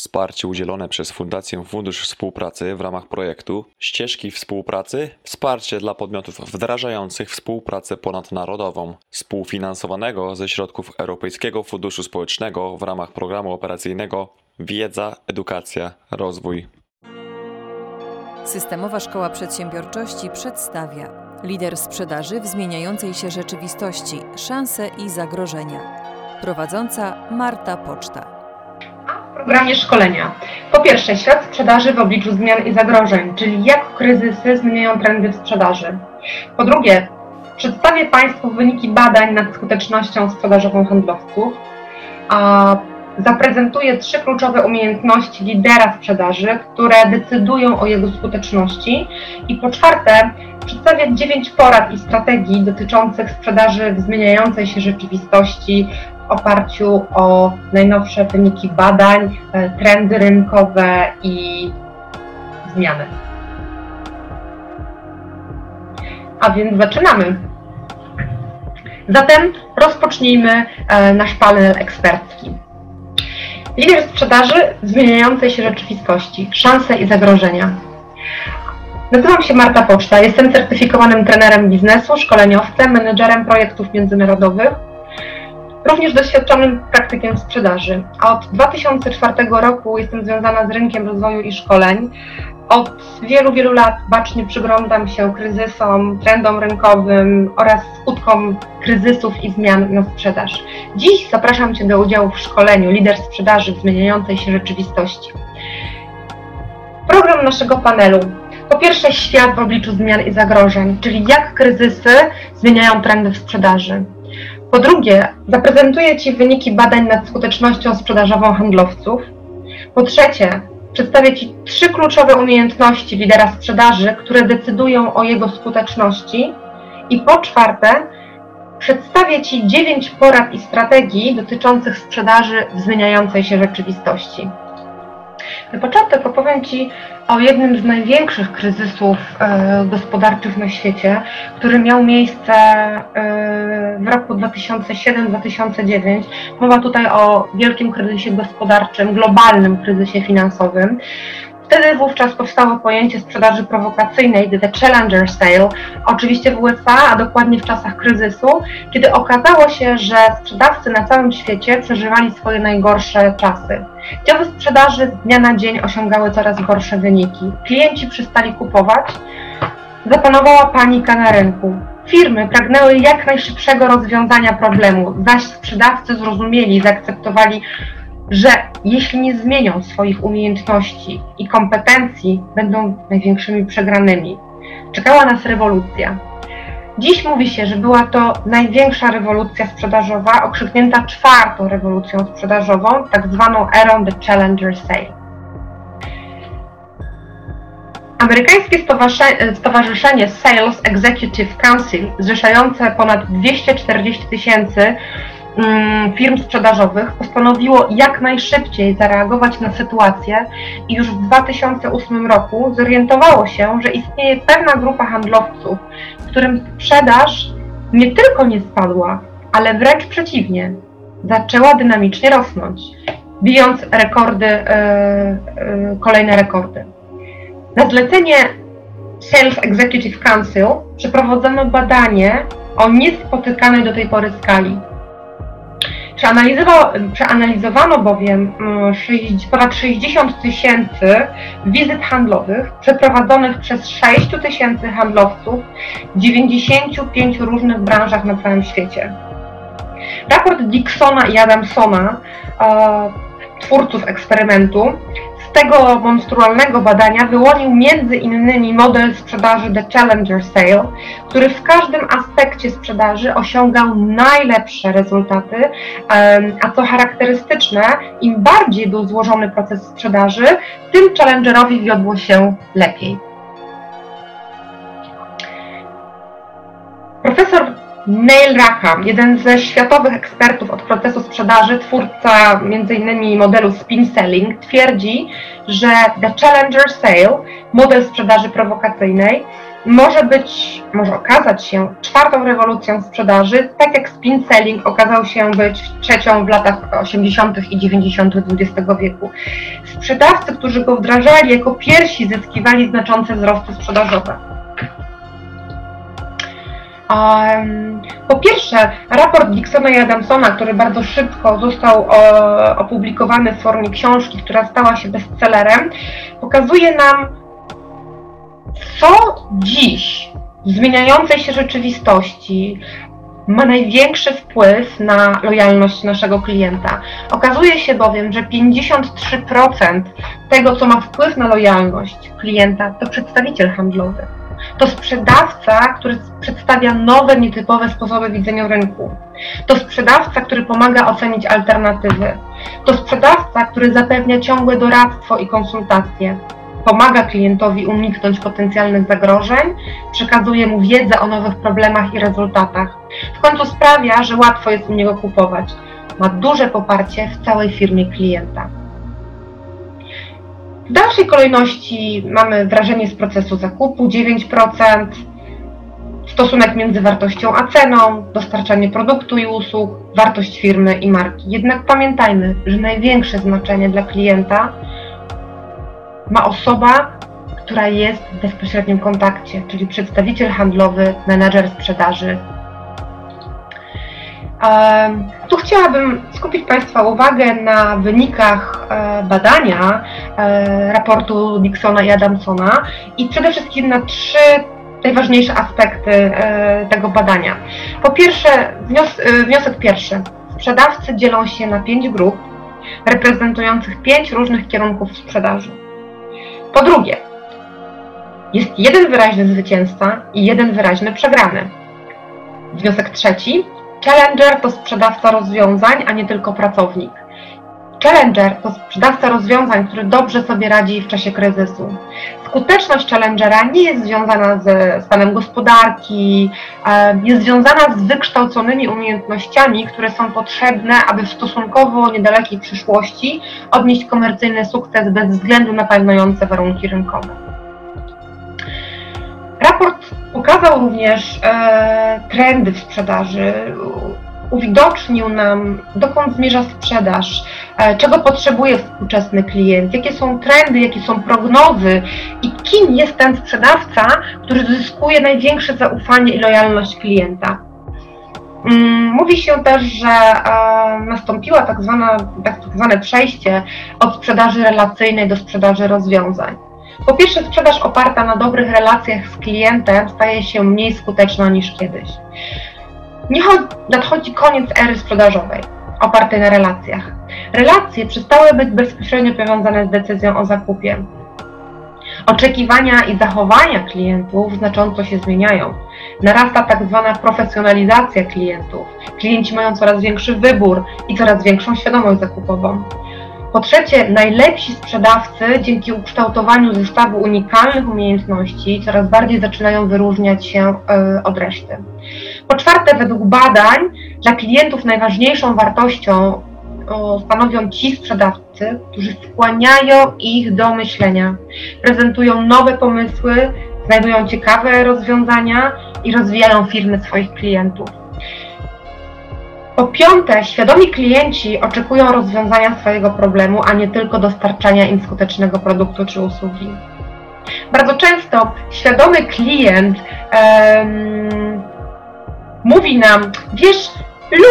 Wsparcie udzielone przez Fundację Fundusz Współpracy w ramach projektu Ścieżki Współpracy Wsparcie dla podmiotów wdrażających współpracę ponadnarodową, współfinansowanego ze środków Europejskiego Funduszu Społecznego w ramach programu operacyjnego Wiedza, Edukacja, Rozwój. Systemowa Szkoła Przedsiębiorczości przedstawia lider sprzedaży w zmieniającej się rzeczywistości, szanse i zagrożenia. Prowadząca Marta Poczta. Programie szkolenia. Po pierwsze, świat sprzedaży w obliczu zmian i zagrożeń, czyli jak kryzysy zmieniają trendy w sprzedaży. Po drugie, przedstawię Państwu wyniki badań nad skutecznością sprzedażową handlowców. A zaprezentuję trzy kluczowe umiejętności lidera sprzedaży, które decydują o jego skuteczności. I po czwarte, przedstawię dziewięć porad i strategii dotyczących sprzedaży w zmieniającej się rzeczywistości oparciu o najnowsze wyniki badań, e, trendy rynkowe i zmiany. A więc zaczynamy. Zatem rozpocznijmy e, nasz panel ekspercki. Lider sprzedaży w zmieniającej się rzeczywistości, szanse i zagrożenia. Nazywam się Marta Poczta, jestem certyfikowanym trenerem biznesu, szkoleniowcem, menedżerem projektów międzynarodowych, również doświadczonym praktykiem sprzedaży. A od 2004 roku jestem związana z rynkiem rozwoju i szkoleń. Od wielu, wielu lat bacznie przyglądam się kryzysom, trendom rynkowym oraz skutkom kryzysów i zmian na sprzedaż. Dziś zapraszam Cię do udziału w szkoleniu Lider Sprzedaży w zmieniającej się rzeczywistości. Program naszego panelu. Po pierwsze, świat w obliczu zmian i zagrożeń, czyli jak kryzysy zmieniają trendy w sprzedaży. Po drugie, zaprezentuję Ci wyniki badań nad skutecznością sprzedażową handlowców. Po trzecie, przedstawię Ci trzy kluczowe umiejętności lidera sprzedaży, które decydują o jego skuteczności. I po czwarte, przedstawię Ci dziewięć porad i strategii dotyczących sprzedaży w zmieniającej się rzeczywistości. Na początek opowiem Ci o jednym z największych kryzysów e, gospodarczych na świecie, który miał miejsce e, w roku 2007-2009. Mowa tutaj o wielkim kryzysie gospodarczym, globalnym kryzysie finansowym. Wtedy wówczas powstało pojęcie sprzedaży prowokacyjnej, The Challenger Sale, oczywiście w USA, a dokładnie w czasach kryzysu, kiedy okazało się, że sprzedawcy na całym świecie przeżywali swoje najgorsze czasy. Działy sprzedaży z dnia na dzień osiągały coraz gorsze wyniki. Klienci przestali kupować, zapanowała panika na rynku. Firmy pragnęły jak najszybszego rozwiązania problemu, zaś sprzedawcy zrozumieli i zaakceptowali że jeśli nie zmienią swoich umiejętności i kompetencji, będą największymi przegranymi. Czekała nas rewolucja. Dziś mówi się, że była to największa rewolucja sprzedażowa, okrzyknięta czwartą rewolucją sprzedażową, tak zwaną erą The Challenger Sale. Amerykańskie Stowarzyszenie Sales Executive Council, zrzeszające ponad 240 tysięcy firm sprzedażowych postanowiło jak najszybciej zareagować na sytuację i już w 2008 roku zorientowało się, że istnieje pewna grupa handlowców, którym sprzedaż nie tylko nie spadła, ale wręcz przeciwnie, zaczęła dynamicznie rosnąć, bijąc rekordy, yy, yy, kolejne rekordy. Na zlecenie Sales Executive Council przeprowadzono badanie o niespotykanej do tej pory skali Przeanalizowano bowiem mm, ponad 60 tysięcy wizyt handlowych przeprowadzonych przez 6 tysięcy handlowców w 95 różnych branżach na całym świecie. Raport Dixona i Adamsona, twórców eksperymentu, z tego monstrualnego badania wyłonił między innymi model sprzedaży The Challenger Sale, który w każdym aspekcie sprzedaży osiągał najlepsze rezultaty, a co charakterystyczne, im bardziej był złożony proces sprzedaży, tym challengerowi wiodło się lepiej. Profesor Neil Rackham, jeden ze światowych ekspertów od procesu sprzedaży, twórca m.in. modelu spin selling, twierdzi, że The Challenger Sale, model sprzedaży prowokacyjnej, może być, może okazać się czwartą rewolucją sprzedaży, tak jak spin selling okazał się być trzecią w latach 80. i 90. XX wieku. Sprzedawcy, którzy go wdrażali jako pierwsi, zyskiwali znaczące wzrosty sprzedażowe. Po pierwsze, raport Dixona i Adamsona, który bardzo szybko został opublikowany w formie książki, która stała się bestsellerem, pokazuje nam, co dziś w zmieniającej się rzeczywistości ma największy wpływ na lojalność naszego klienta. Okazuje się bowiem, że 53% tego, co ma wpływ na lojalność klienta, to przedstawiciel handlowy. To sprzedawca, który przedstawia nowe, nietypowe sposoby widzenia rynku. To sprzedawca, który pomaga ocenić alternatywy. To sprzedawca, który zapewnia ciągłe doradztwo i konsultacje pomaga klientowi uniknąć potencjalnych zagrożeń, przekazuje mu wiedzę o nowych problemach i rezultatach. W końcu sprawia, że łatwo jest u niego kupować. Ma duże poparcie w całej firmie klienta. W dalszej kolejności mamy wrażenie z procesu zakupu 9%, stosunek między wartością a ceną, dostarczanie produktu i usług, wartość firmy i marki. Jednak pamiętajmy, że największe znaczenie dla klienta ma osoba, która jest w bezpośrednim kontakcie, czyli przedstawiciel handlowy, menadżer sprzedaży. Tu chciałabym skupić Państwa uwagę na wynikach e, badania e, raportu Dixona i Adamsona i przede wszystkim na trzy najważniejsze aspekty e, tego badania. Po pierwsze, wniosek pierwszy. Sprzedawcy dzielą się na pięć grup reprezentujących pięć różnych kierunków sprzedaży. Po drugie, jest jeden wyraźny zwycięzca i jeden wyraźny przegrany. Wniosek trzeci. Challenger to sprzedawca rozwiązań, a nie tylko pracownik. Challenger to sprzedawca rozwiązań, który dobrze sobie radzi w czasie kryzysu. Skuteczność Challengera nie jest związana ze stanem gospodarki, e, jest związana z wykształconymi umiejętnościami, które są potrzebne, aby w stosunkowo niedalekiej przyszłości odnieść komercyjny sukces bez względu na panujące warunki rynkowe. Raport pokazał również e, trendy w sprzedaży, uwidocznił nam, dokąd zmierza sprzedaż, e, czego potrzebuje współczesny klient, jakie są trendy, jakie są prognozy i kim jest ten sprzedawca, który zyskuje największe zaufanie i lojalność klienta. Mm, mówi się też, że e, nastąpiła tak, zwana, tak zwane przejście od sprzedaży relacyjnej do sprzedaży rozwiązań. Po pierwsze, sprzedaż oparta na dobrych relacjach z klientem staje się mniej skuteczna niż kiedyś. Nie nadchodzi koniec ery sprzedażowej, opartej na relacjach. Relacje przestały być bezpośrednio powiązane z decyzją o zakupie. Oczekiwania i zachowania klientów znacząco się zmieniają. Narasta tak zwana profesjonalizacja klientów. Klienci mają coraz większy wybór i coraz większą świadomość zakupową. Po trzecie, najlepsi sprzedawcy dzięki ukształtowaniu zestawu unikalnych umiejętności coraz bardziej zaczynają wyróżniać się e, od reszty. Po czwarte, według badań dla klientów najważniejszą wartością stanowią ci sprzedawcy, którzy skłaniają ich do myślenia, prezentują nowe pomysły, znajdują ciekawe rozwiązania i rozwijają firmy swoich klientów. Po piąte, świadomi klienci oczekują rozwiązania swojego problemu, a nie tylko dostarczania im skutecznego produktu czy usługi. Bardzo często świadomy klient um, mówi nam, wiesz,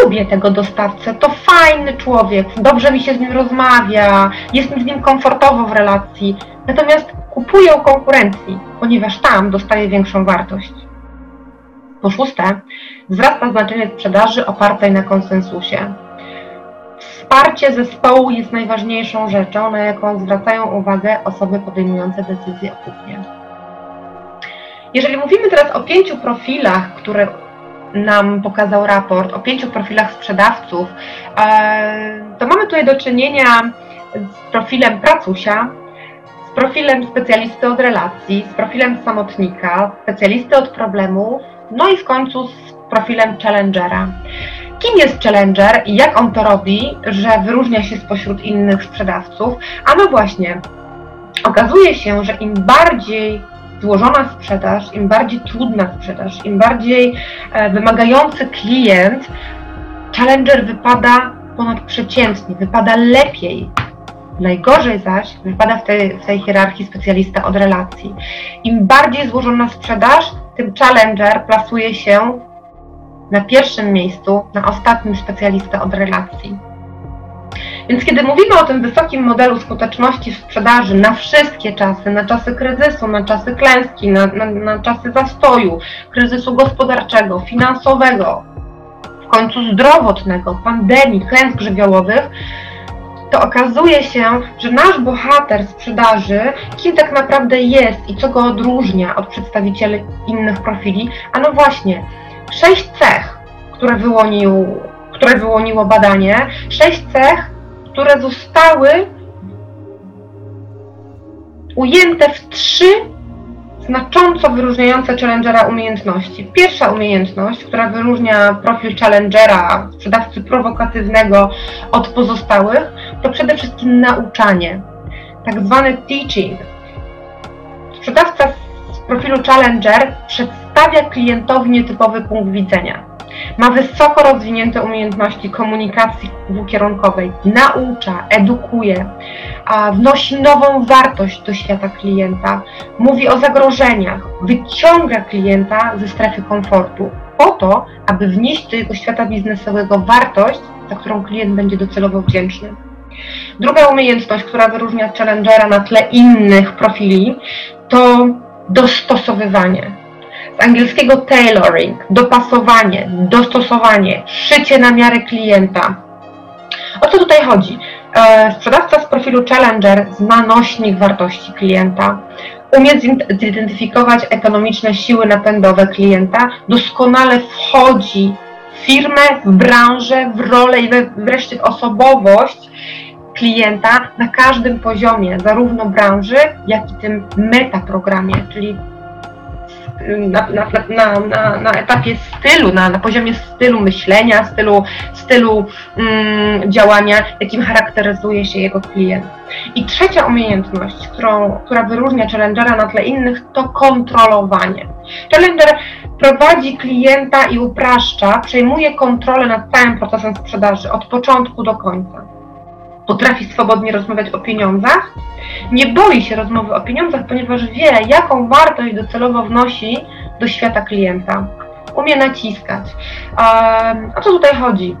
lubię tego dostawcę, to fajny człowiek, dobrze mi się z nim rozmawia, jest mi z nim komfortowo w relacji, natomiast kupuję u konkurencji, ponieważ tam dostaję większą wartość. Po szóste, wzrasta znaczenie sprzedaży opartej na konsensusie. Wsparcie zespołu jest najważniejszą rzeczą, na jaką zwracają uwagę osoby podejmujące decyzje o kupnie. Jeżeli mówimy teraz o pięciu profilach, które nam pokazał raport, o pięciu profilach sprzedawców, e, to mamy tutaj do czynienia z profilem pracusia, z profilem specjalisty od relacji, z profilem samotnika, specjalisty od problemów, no i w końcu z profilem challengera. Kim jest challenger i jak on to robi, że wyróżnia się spośród innych sprzedawców? A no właśnie, okazuje się, że im bardziej złożona sprzedaż, im bardziej trudna sprzedaż, im bardziej e, wymagający klient, challenger wypada ponadprzeciętnie, wypada lepiej. Najgorzej zaś wypada w tej, w tej hierarchii specjalista od relacji. Im bardziej złożona sprzedaż, tym challenger plasuje się na pierwszym miejscu, na ostatnim specjalista od relacji. Więc kiedy mówimy o tym wysokim modelu skuteczności w sprzedaży na wszystkie czasy, na czasy kryzysu, na czasy klęski, na, na, na czasy zastoju, kryzysu gospodarczego, finansowego, w końcu zdrowotnego, pandemii, klęsk żywiołowych, to okazuje się, że nasz bohater sprzedaży, kim tak naprawdę jest i co go odróżnia od przedstawicieli innych profili, a no właśnie, sześć cech, które wyłonił, które wyłoniło badanie, sześć cech, które zostały ujęte w trzy znacząco wyróżniające challengera umiejętności. Pierwsza umiejętność, która wyróżnia profil challengera, sprzedawcy prowokatywnego od pozostałych, to przede wszystkim nauczanie, tak zwany teaching. Sprzedawca z profilu challenger przedstawia klientowi nietypowy punkt widzenia. Ma wysoko rozwinięte umiejętności komunikacji dwukierunkowej, naucza, edukuje, wnosi nową wartość do świata klienta, mówi o zagrożeniach, wyciąga klienta ze strefy komfortu, po to, aby wnieść do jego świata biznesowego wartość, za którą klient będzie docelowo wdzięczny. Druga umiejętność, która wyróżnia challengera na tle innych profili, to dostosowywanie z angielskiego tailoring, dopasowanie, dostosowanie, szycie na miarę klienta. O co tutaj chodzi? E, sprzedawca z profilu Challenger zna nośnik wartości klienta, umie zidentyfikować ekonomiczne siły napędowe klienta, doskonale wchodzi w firmę, w branżę, w rolę i wreszcie w osobowość klienta na każdym poziomie, zarówno branży, jak i tym metaprogramie, czyli na, na, na, na, etapie stylu, na, na poziomie stylu myślenia, stylu, stylu mm, działania, jakim charakteryzuje się jego klient. I trzecia umiejętność, którą, która wyróżnia Challengera na tle innych, to kontrolowanie. Challenger prowadzi klienta i upraszcza, przejmuje kontrolę nad całym procesem sprzedaży od początku do końca potrafi swobodnie rozmawiać o pieniądzach, nie boi się rozmowy o pieniądzach, ponieważ wie, jaką wartość docelowo wnosi do świata klienta. Umie naciskać. O co tutaj chodzi?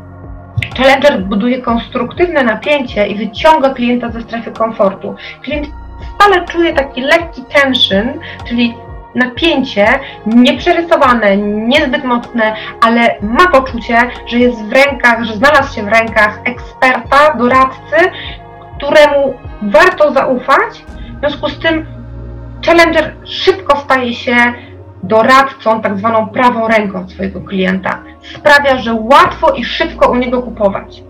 Challenger buduje konstruktywne napięcie i wyciąga klienta ze strefy komfortu. Klient stale czuje taki lekki tension, czyli napięcie, nieprzerysowane, niezbyt mocne, ale ma poczucie, że jest w rękach, że znalazł się w rękach eksperta, doradcy, któremu warto zaufać. W związku z tym Challenger szybko staje się doradcą, tak zwaną prawą ręką swojego klienta. Sprawia, że łatwo i szybko u niego kupować.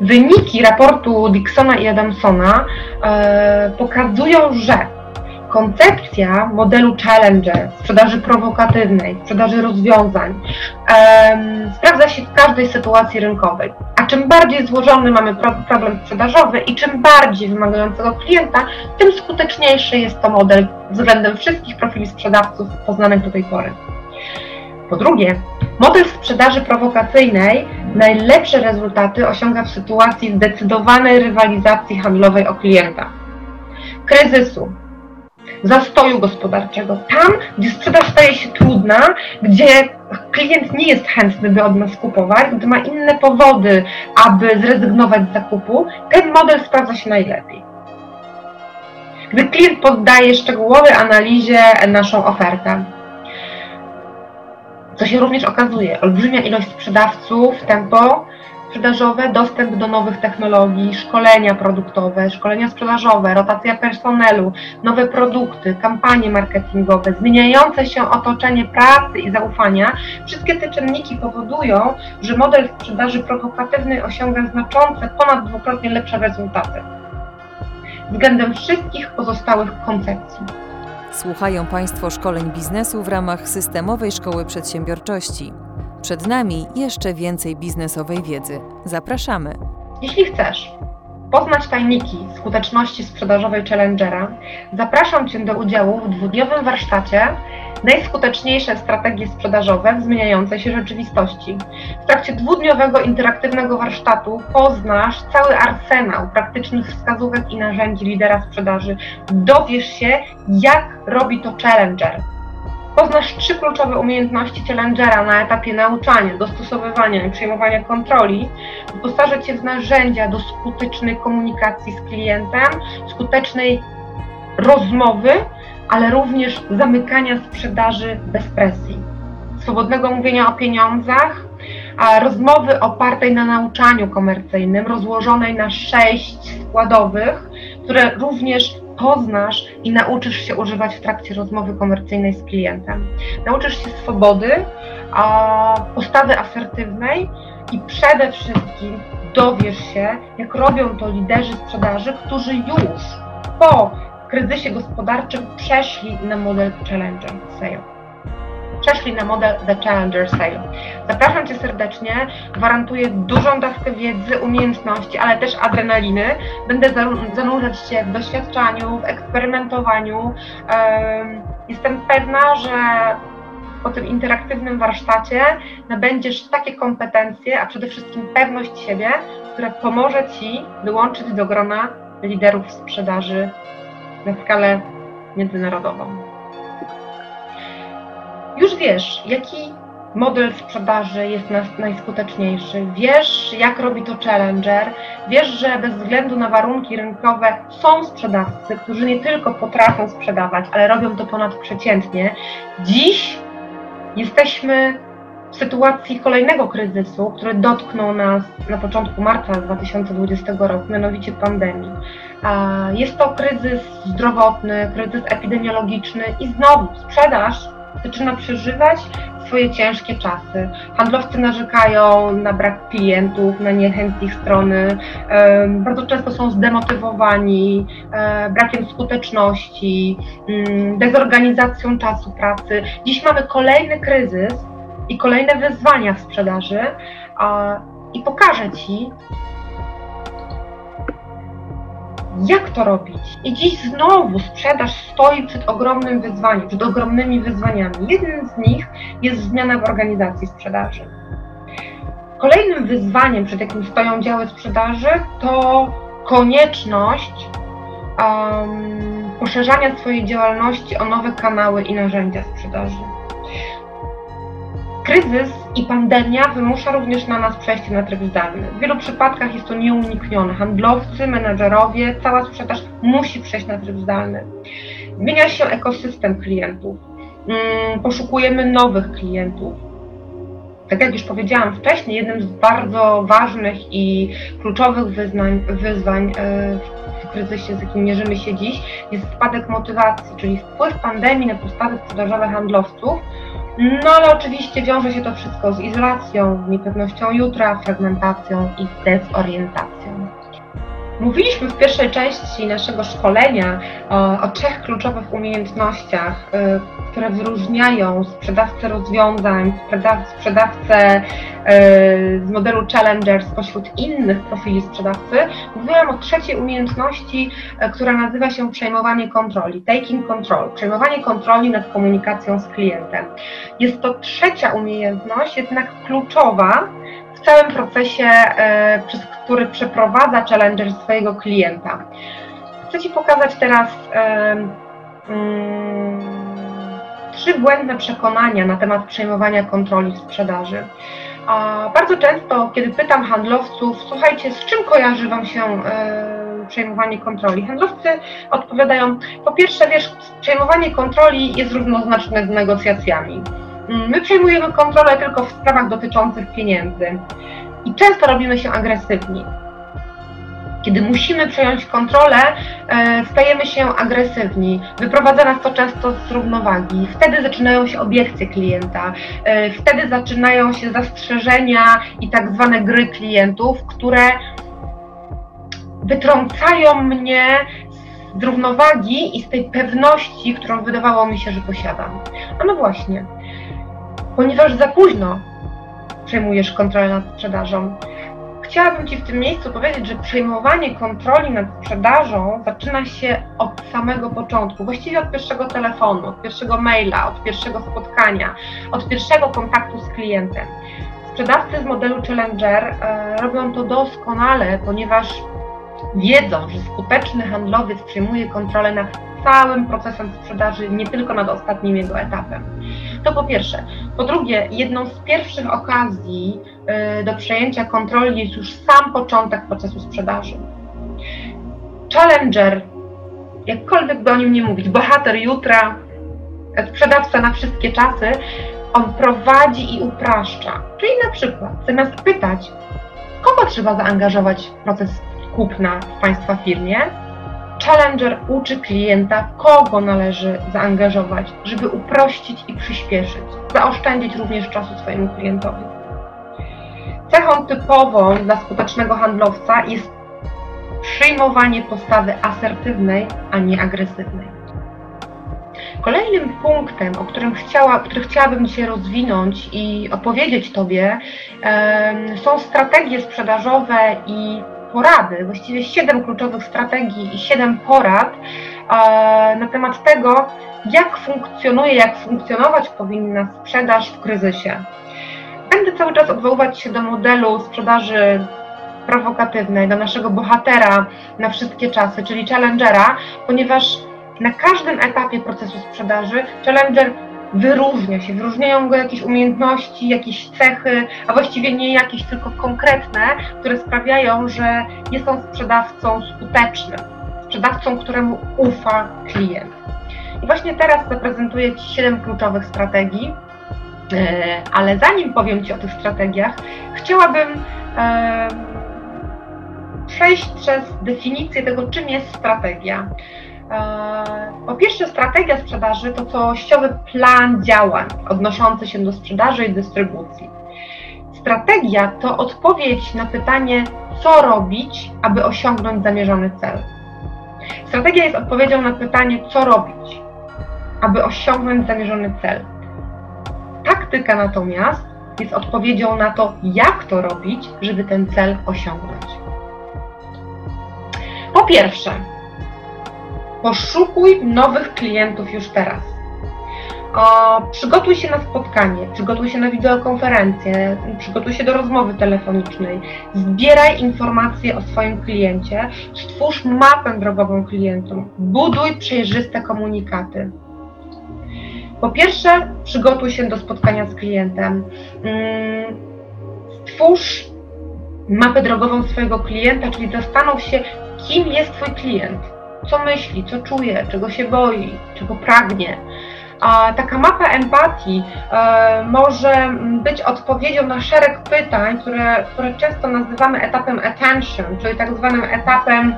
Wyniki raportu Dixona i Adamsona e, pokazują, że koncepcja modelu Challenger, sprzedaży prowokatywnej, sprzedaży rozwiązań, sprawdza się w każdej sytuacji rynkowej. A czym bardziej złożony mamy problem sprzedażowy i czym bardziej wymagającego klienta, tym skuteczniejszy jest to model względem wszystkich profili sprzedawców poznanych do tej pory. Po drugie, model sprzedaży prowokacyjnej najlepsze rezultaty osiąga w sytuacji zdecydowanej rywalizacji handlowej o klienta. Kryzysu, zastoju gospodarczego. Tam, gdzie sprzedaż staje się trudna, gdzie klient nie jest chętny, by od nas kupować, gdy ma inne powody, aby zrezygnować z zakupu, ten model sprawdza się najlepiej. Gdy klient poddaje szczegółowej analizie naszą ofertę, co się również okazuje, olbrzymia ilość sprzedawców, tempo sprzedażowe, dostęp do nowych technologii, szkolenia produktowe, szkolenia sprzedażowe, rotacja personelu, nowe produkty, kampanie marketingowe, zmieniające się otoczenie pracy i zaufania, wszystkie te czynniki powodują, że model sprzedaży prowokatywnej osiąga znaczące, ponad dwukrotnie lepsze rezultaty względem wszystkich pozostałych koncepcji. Słuchają Państwo szkoleń biznesu w ramach Systemowej Szkoły Przedsiębiorczości. Przed nami jeszcze więcej biznesowej wiedzy. Zapraszamy. Jeśli chcesz poznać tajniki skuteczności sprzedażowej Challengera, zapraszam Cię do udziału w dwudniowym warsztacie Najskuteczniejsze strategie sprzedażowe w zmieniającej się rzeczywistości. W trakcie dwudniowego interaktywnego warsztatu poznasz cały arsenał praktycznych wskazówek i narzędzi lidera sprzedaży. Dowiesz się, jak robi to Challenger. Poznasz trzy kluczowe umiejętności Challengera na etapie nauczania, dostosowywania i przejmowania kontroli. Wyposażę Cię w narzędzia do skutecznej komunikacji z klientem, skutecznej rozmowy, ale również zamykania sprzedaży bez presji, swobodnego mówienia o pieniądzach, rozmowy opartej na nauczaniu komercyjnym, rozłożonej na sześć składowych, które również poznasz i nauczysz się używać w trakcie rozmowy komercyjnej z klientem. Nauczysz się swobody, postawy asertywnej i przede wszystkim dowiesz się, jak robią to liderzy sprzedaży, którzy już po kryzysie gospodarczym przeszli na model Challenger Sale. Przeszli na model The Challenger Sale. Zapraszam Cię serdecznie, gwarantuję dużą dawkę wiedzy, umiejętności, ale też adrenaliny. Będę zanurzać się w doświadczaniu, w eksperymentowaniu. Jestem pewna, że po tym interaktywnym warsztacie nabędziesz takie kompetencje, a przede wszystkim pewność siebie, która pomoże Ci dołączyć do grona liderów sprzedaży na skalę międzynarodową. Już wiesz, jaki model sprzedaży jest najskuteczniejszy. Wiesz, jak robi to Challenger. Wiesz, że bez względu na warunki rynkowe są sprzedawcy, którzy nie tylko potrafią sprzedawać, ale robią to ponadprzeciętnie. Dziś jesteśmy w sytuacji kolejnego kryzysu, który dotknął nas na początku marca 2020 roku, mianowicie pandemii. Jest to kryzys zdrowotny, kryzys epidemiologiczny i znowu sprzedaż zaczyna przeżywać swoje ciężkie czasy. Handlowcy narzekają na brak klientów, na niechęć ich strony, bardzo często są zdemotywowani e, brakiem skuteczności, mm, dezorganizacją czasu pracy. Dziś mamy kolejny kryzys, i kolejne wyzwania w sprzedaży i pokażę Ci, jak to robić. I dziś znowu sprzedaż stoi przed ogromnym wyzwaniem, przed ogromnymi wyzwaniami. Jednym z nich jest zmiana w organizacji sprzedaży. Kolejnym wyzwaniem, przed jakim stoją działy sprzedaży, to konieczność um, poszerzania swojej działalności o nowe kanały i narzędzia sprzedaży. Kryzys i pandemia wymusza również na nas przejście na tryb zdalny. W wielu przypadkach jest to nieuniknione. Handlowcy, menedżerowie, cała sprzedaż musi przejść na tryb zdalny. Zmienia się ekosystem klientów. Mm, poszukujemy nowych klientów. Tak jak już powiedziałam wcześniej, jednym z bardzo ważnych i kluczowych wyznań, wyzwań e, w kryzysie, z jakim mierzymy się dziś, jest spadek motywacji, czyli wpływ pandemii na postawy sprzedażowe handlowców, no ale oczywiście wiąże się to wszystko z izolacją, niepewnością jutra, fragmentacją i dezorientacją. Mówiliśmy w pierwszej części naszego szkolenia o, o trzech kluczowych umiejętnościach, y, które wyróżniają sprzedawcę rozwiązań, sprzedawcę y, z modelu Challenger spośród innych profili sprzedawcy. Mówiłam o trzeciej umiejętności, y, która nazywa się przejmowanie kontroli, taking control, przejmowanie kontroli nad komunikacją z klientem. Jest to trzecia umiejętność, jednak kluczowa, w całym procesie, e, przez który przeprowadza Challenger swojego klienta. Chcę Ci pokazać teraz mm, trzy błędne przekonania na temat przejmowania kontroli w sprzedaży. A bardzo często, kiedy pytam handlowców, słuchajcie, z czym kojarzy Wam się e, przejmowanie kontroli? Handlowcy odpowiadają, po pierwsze, wiesz, przejmowanie kontroli jest równoznaczne z negocjacjami. Mm, my przejmujemy kontrolę tylko w sprawach dotyczących pieniędzy i często robimy się agresywni. Kiedy musimy przejąć kontrolę, e, stajemy się agresywni. Wyprowadza nas to często z równowagi. Wtedy zaczynają się obiekcje klienta, e, wtedy zaczynają się zastrzeżenia i tak zwane gry klientów, które wytrącają mnie z równowagi i z tej pewności, którą wydawało mi się, że posiadam. A no właśnie, ponieważ za późno przejmujesz kontrolę nad sprzedażą. chciałabym Ci w tym miejscu powiedzieć, że przejmowanie kontroli nad sprzedażą zaczyna się od samego początku, właściwie od pierwszego telefonu, od pierwszego maila, od pierwszego spotkania, od pierwszego kontaktu z klientem. Sprzedawcy z modelu Challenger e, robią to doskonale, ponieważ wiedzą, że skuteczny handlowiec przejmuje kontrolę nad całym procesem sprzedaży, nie tylko nad ostatnim jego etapem. To po pierwsze. Po drugie, jedną z pierwszych okazji y, do przejęcia kontroli jest już sam początek procesu sprzedaży. Challenger, jakkolwiek by o nim nie mówić, bohater jutra, sprzedawca na wszystkie czasy, on prowadzi i upraszcza. Czyli na przykład, zamiast pytać, kogo trzeba zaangażować w proces kupna w Państwa firmie, Challenger uczy klienta, kogo należy zaangażować, żeby uprościć i przyspieszyć, zaoszczędzić również czasu swojemu klientowi. Cechą typową dla skutecznego handlowca jest przyjmowanie postawy asertywnej, a nie agresywnej. Kolejnym punktem, o którym chciała, który chciałabym dzisiaj rozwinąć i opowiedzieć Tobie, są strategie sprzedażowe i porady, właściwie siedem kluczowych strategii i siedem porad e, na temat tego, jak funkcjonuje, jak funkcjonować powinna sprzedaż w kryzysie. Będę cały czas odwoływać się do modelu sprzedaży prowokatywnej, do naszego bohatera na wszystkie czasy, czyli challengera, ponieważ na każdym etapie procesu sprzedaży challenger wyróżnia się, wyróżniają go jakieś umiejętności, jakieś cechy, a właściwie nie jakieś, tylko konkretne, które sprawiają, że jest on sprzedawcą skutecznym, sprzedawcą, któremu ufa klient. I właśnie teraz zaprezentuję Ci 7 kluczowych strategii, e, ale zanim powiem Ci o tych strategiach, chciałabym przejść przez definicję tego, czym jest strategia. Po pierwsze, strategia sprzedaży to całościowy plan działań odnoszący się do sprzedaży i dystrybucji. Strategia to odpowiedź na pytanie, co robić, aby osiągnąć zamierzony cel. Strategia jest odpowiedzią na pytanie, co robić, aby osiągnąć zamierzony cel. Taktyka natomiast jest odpowiedzią na to, jak to robić, żeby ten cel osiągnąć. Po pierwsze, Poszukuj nowych klientów już teraz. O, przygotuj się na spotkanie, przygotuj się na wideokonferencję, przygotuj się do rozmowy telefonicznej, zbieraj informacje o swoim kliencie, stwórz mapę drogową klientom, buduj przejrzyste komunikaty. Po pierwsze, przygotuj się do spotkania z klientem. Mm, stwórz mapę drogową swojego klienta, czyli zastanów się, kim jest Twój klient co myśli, co czuje, czego się boi, czego pragnie. A taka mapa empatii e, może być odpowiedzią na szereg pytań, które, które często nazywamy etapem attention, czyli tak zwanym etapem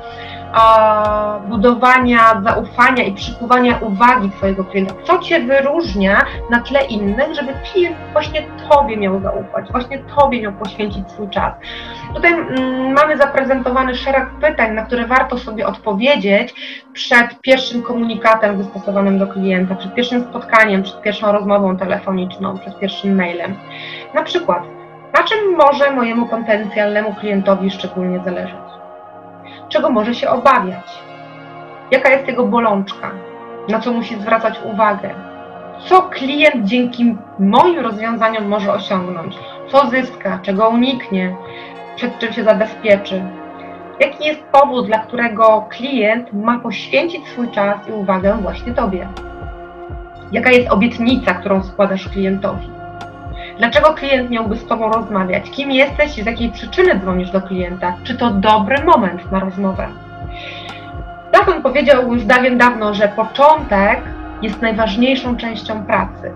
budowania zaufania i przykuwania uwagi Twojego klienta. Co Cię wyróżnia na tle innych, żeby klient właśnie Tobie miał zaufać, właśnie Tobie miał poświęcić swój czas. Tutaj mm, mamy zaprezentowany szereg pytań, na które warto sobie odpowiedzieć przed pierwszym komunikatem wystosowanym do klienta, przed pierwszym spotkaniem, przed pierwszą rozmową telefoniczną, przed pierwszym mailem. Na przykład, na czym może mojemu potencjalnemu klientowi szczególnie zależeć? Czego może się obawiać, jaka jest jego bolączka, na co musi zwracać uwagę, co klient dzięki moim rozwiązaniom może osiągnąć, co zyska, czego uniknie, przed czym się zabezpieczy. Jaki jest powód, dla którego klient ma poświęcić swój czas i uwagę właśnie Tobie? Jaka jest obietnica, którą składasz klientowi? Dlaczego klient miałby z Tobą rozmawiać? Kim jesteś i z jakiej przyczyny dzwonisz do klienta? Czy to dobry moment na rozmowę? Platon powiedział już dawien dawno, że początek jest najważniejszą częścią pracy.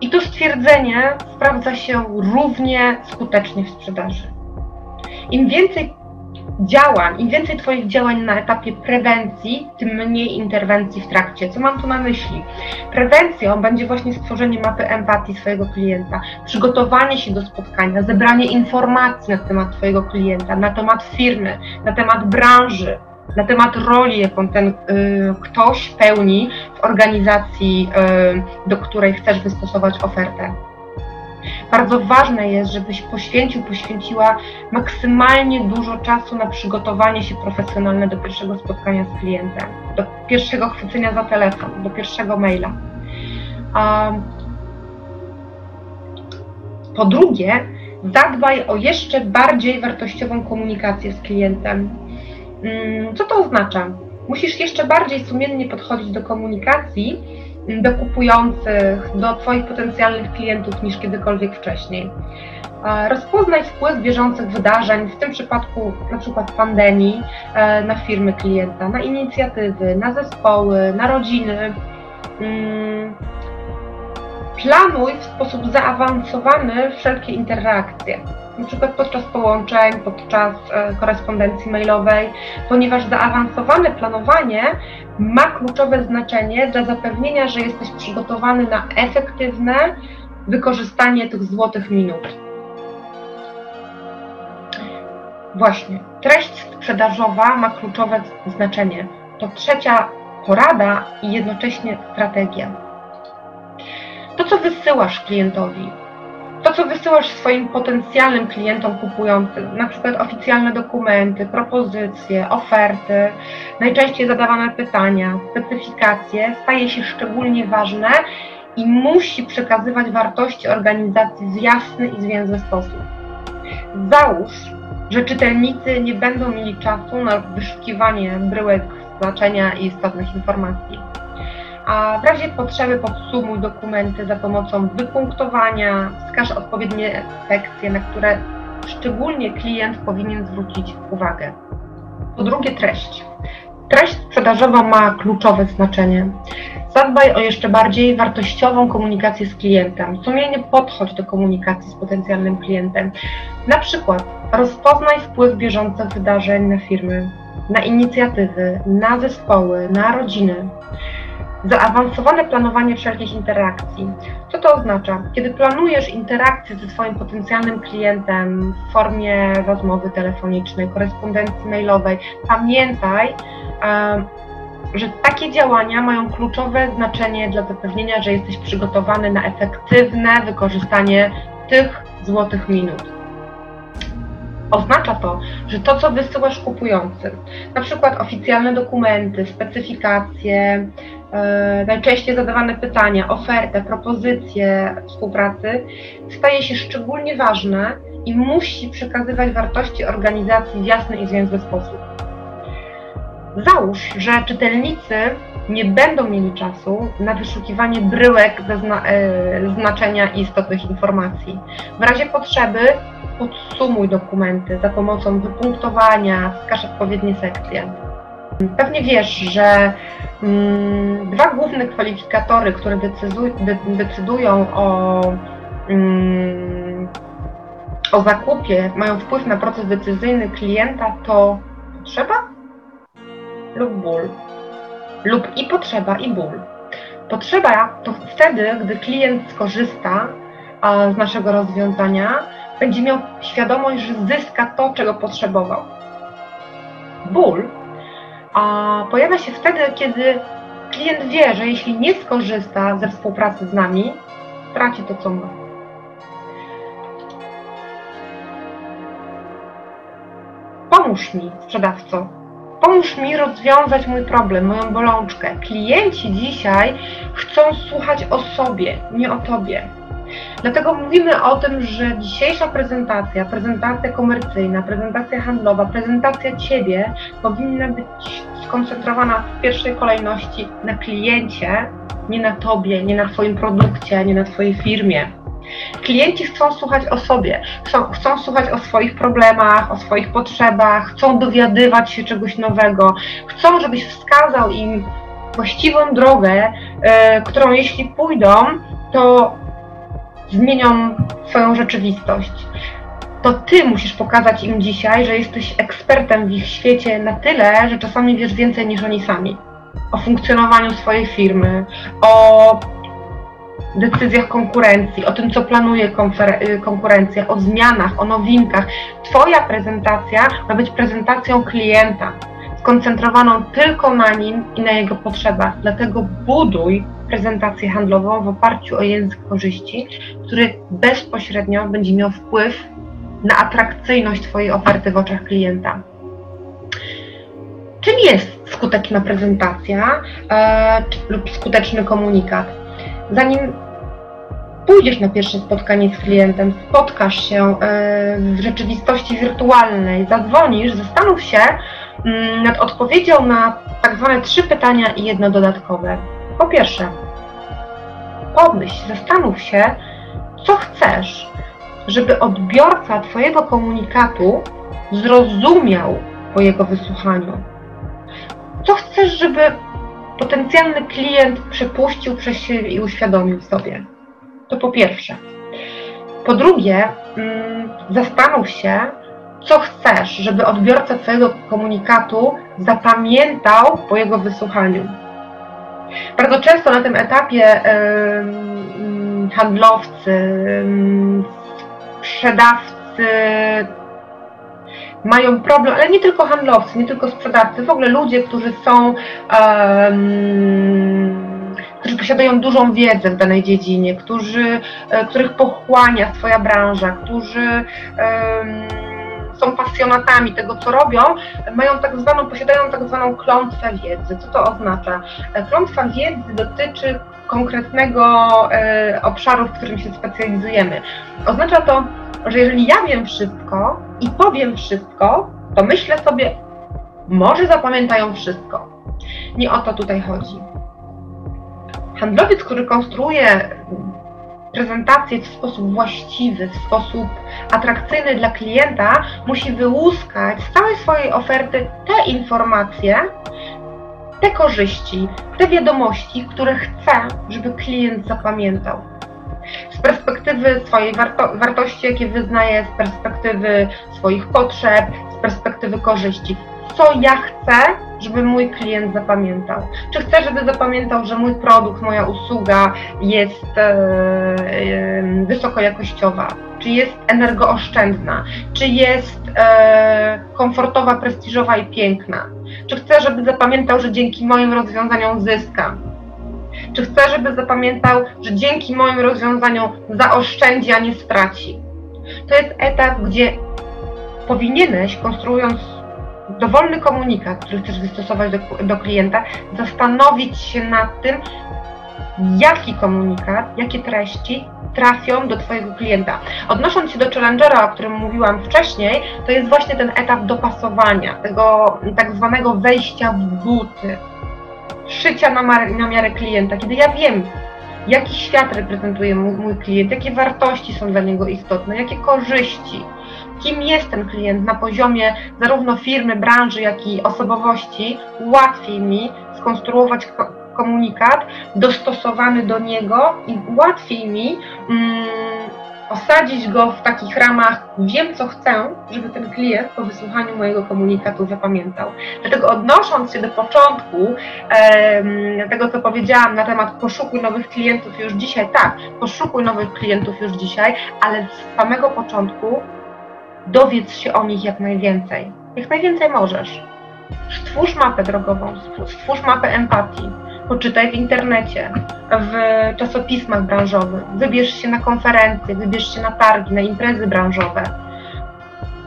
I to stwierdzenie sprawdza się równie skutecznie w sprzedaży. Im więcej działań, im więcej Twoich działań na etapie prewencji, tym mniej interwencji w trakcie. Co mam tu na myśli? Prewencją będzie właśnie stworzenie mapy empatii swojego klienta, przygotowanie się do spotkania, zebranie informacji na temat Twojego klienta, na temat firmy, na temat branży, na temat roli, jaką ten y, ktoś pełni w organizacji, y, do której chcesz wystosować ofertę. Bardzo ważne jest, żebyś poświęcił, poświęciła maksymalnie dużo czasu na przygotowanie się profesjonalne do pierwszego spotkania z klientem, do pierwszego chwycenia za telefon, do pierwszego maila. Po drugie, zadbaj o jeszcze bardziej wartościową komunikację z klientem. Mm, Co to oznacza? Musisz jeszcze bardziej sumiennie podchodzić do komunikacji do kupujących, do Twoich potencjalnych klientów niż kiedykolwiek wcześniej. E, Rozpoznaj wpływ bieżących wydarzeń, w tym przypadku na przykład pandemii, e, na firmy klienta, na inicjatywy, na zespoły, na rodziny. Mm, Planuj w sposób zaawansowany wszelkie interakcje, na przykład podczas połączeń, podczas e, korespondencji mailowej, ponieważ zaawansowane planowanie ma kluczowe znaczenie dla zapewnienia, że jesteś przygotowany na efektywne wykorzystanie tych złotych minut. Właśnie, treść sprzedażowa ma kluczowe znaczenie. To trzecia porada i jednocześnie strategia. To, co wysyłasz klientowi, to, co wysyłasz swoim potencjalnym klientom kupującym, na przykład oficjalne dokumenty, propozycje, oferty, najczęściej zadawane pytania, specyfikacje, staje się szczególnie ważne i musi przekazywać wartości organizacji w jasny i zwięzły sposób. Załóż, że czytelnicy nie będą mieli czasu na wyszukiwanie bryłek znaczenia i istotnych informacji. A w razie potrzeby podsumuj dokumenty za pomocą wypunktowania, wskaż odpowiednie sekcje, na które szczególnie klient powinien zwrócić uwagę. Po drugie, treść. Treść sprzedażowa ma kluczowe znaczenie. Zadbaj o jeszcze bardziej wartościową komunikację z klientem. Sumiennie podchodź do komunikacji z potencjalnym klientem. Na przykład rozpoznaj wpływ bieżących wydarzeń na firmy, na inicjatywy, na zespoły, na rodziny. Zaawansowane planowanie wszelkich interakcji. Co to oznacza? Kiedy planujesz interakcję ze swoim potencjalnym klientem w formie rozmowy telefonicznej, korespondencji mailowej, pamiętaj, że takie działania mają kluczowe znaczenie dla zapewnienia, że jesteś przygotowany na efektywne wykorzystanie tych złotych minut. Oznacza to, że to, co wysyłasz kupującym, na przykład oficjalne dokumenty, specyfikacje, najczęściej zadawane pytania, ofertę, propozycje współpracy, staje się szczególnie ważne i musi przekazywać wartości organizacji w jasny i zwięzły sposób. Załóż, że czytelnicy nie będą mieli czasu na wyszukiwanie bryłek zna- e, znaczenia i istotnych informacji. W razie potrzeby podsumuj dokumenty za pomocą wypunktowania, wskaż odpowiednie sekcje. Pewnie wiesz, że mm, dwa główne kwalifikatory, które de- decydują o, mm, o zakupie, mają wpływ na proces decyzyjny klienta, to potrzeba lub ból. Lub i potrzeba, i ból. Potrzeba to wtedy, gdy klient skorzysta a, z naszego rozwiązania, będzie miał świadomość, że zyska to, czego potrzebował. Ból pojawia się wtedy, kiedy klient wie, że jeśli nie skorzysta ze współpracy z nami, traci to, co ma. Pomóż mi, sprzedawco. Pomóż mi rozwiązać mój problem, moją bolączkę. Klienci dzisiaj chcą słuchać o sobie, nie o tobie. Dlatego mówimy o tym, że dzisiejsza prezentacja, prezentacja komercyjna, prezentacja handlowa, prezentacja Ciebie powinna być skoncentrowana w pierwszej kolejności na kliencie, nie na Tobie, nie na Twoim produkcie, nie na Twojej firmie. Klienci chcą słuchać o sobie, chcą, chcą słuchać o swoich problemach, o swoich potrzebach, chcą dowiadywać się czegoś nowego, chcą, żebyś wskazał im właściwą drogę, e, którą jeśli pójdą, to zmienią swoją rzeczywistość. To ty musisz pokazać im dzisiaj, że jesteś ekspertem w ich świecie na tyle, że czasami wiesz więcej niż oni sami. O funkcjonowaniu swojej firmy, o decyzjach konkurencji, o tym, co planuje y, konkurencja, o zmianach, o nowinkach. Twoja prezentacja ma być prezentacją klienta, skoncentrowaną tylko na nim i na jego potrzebach. Dlatego buduj prezentację handlową w oparciu o język korzyści, który bezpośrednio będzie miał wpływ na atrakcyjność Twojej oferty w oczach klienta. Czym jest skuteczna prezentacja e, lub skuteczny komunikat? Zanim pójdziesz na pierwsze spotkanie z klientem, spotkasz się e, w rzeczywistości wirtualnej, zadzwonisz, zastanów się nad odpowiedzią na tak zwane trzy pytania i jedno dodatkowe. Po pierwsze, pomyśl, zastanów się, co chcesz, żeby odbiorca Twojego komunikatu zrozumiał po jego wysłuchaniu. Co chcesz, żeby potencjalny klient przepuścił przez siebie i uświadomił sobie? To po pierwsze. Po drugie, mm, zastanów się, co chcesz, żeby odbiorca Twojego komunikatu zapamiętał po jego wysłuchaniu. Bardzo często na tym etapie ym, handlowcy, ym, sprzedawcy mają problem, ale nie tylko handlowcy, nie tylko sprzedawcy, w ogóle ludzie, którzy są, um, którzy posiadają dużą wiedzę w danej dziedzinie, którzy, e, których pochłania swoja branża, którzy um, są pasjonatami tego, co robią, mają tak zwaną, posiadają tak zwaną klątwę wiedzy. Co to oznacza? E, klątwa wiedzy dotyczy konkretnego e, obszaru, w którym się specjalizujemy. Oznacza to, że jeżeli ja wiem wszystko i powiem wszystko, to myślę sobie, może zapamiętają wszystko. Nie o to tutaj chodzi. Handlowiec, który konstruuje prezentację w sposób właściwy, w sposób atrakcyjny dla klienta, musi wyłuskać z całej swojej oferty te informacje, te korzyści, te wiadomości, które chce, żeby klient zapamiętał z perspektywy swojej warto wartości, jakie wyznaję, z perspektywy swoich potrzeb, z perspektywy korzyści. Co ja chcę, żeby mój klient zapamiętał? Czy chcę, żeby zapamiętał, że mój produkt, moja usługa jest e, e, wysokojakościowa? Czy jest energooszczędna? Czy jest e, komfortowa, prestiżowa i piękna? Czy chcę, żeby zapamiętał, że dzięki moim rozwiązaniom zyska? Czy chcę, żeby zapamiętał, że dzięki moim rozwiązaniom zaoszczędzi, a nie straci? To jest etap, gdzie powinieneś, konstruując dowolny komunikat, który chcesz wystosować do, do klienta, zastanowić się nad tym, jaki komunikat, jakie treści trafią do Twojego klienta. Odnosząc się do Challengera, o którym mówiłam wcześniej, to jest właśnie ten etap dopasowania, tego tak zwanego wejścia w buty szycia na, na miarę klienta, kiedy ja wiem, jaki świat reprezentuje mój, mój klient, jakie wartości są dla niego istotne, jakie korzyści, kim jest ten klient na poziomie zarówno firmy, branży, jak i osobowości, łatwiej mi skonstruować komunikat dostosowany do niego i łatwiej mi mm, osadzić go w takich ramach, wiem co chcę, żeby ten klient po wysłuchaniu mojego komunikatu zapamiętał. Dlatego odnosząc się do początku e, tego, co powiedziałam na temat poszukuj nowych klientów już dzisiaj, tak, poszukuj nowych klientów już dzisiaj, ale z samego początku dowiedz się o nich jak najwięcej. Jak najwięcej możesz. Stwórz mapę drogową, stwórz mapę empatii poczytaj w internecie, w czasopismach branżowych, wybierz się na konferencje, wybierz się na targi, na imprezy branżowe.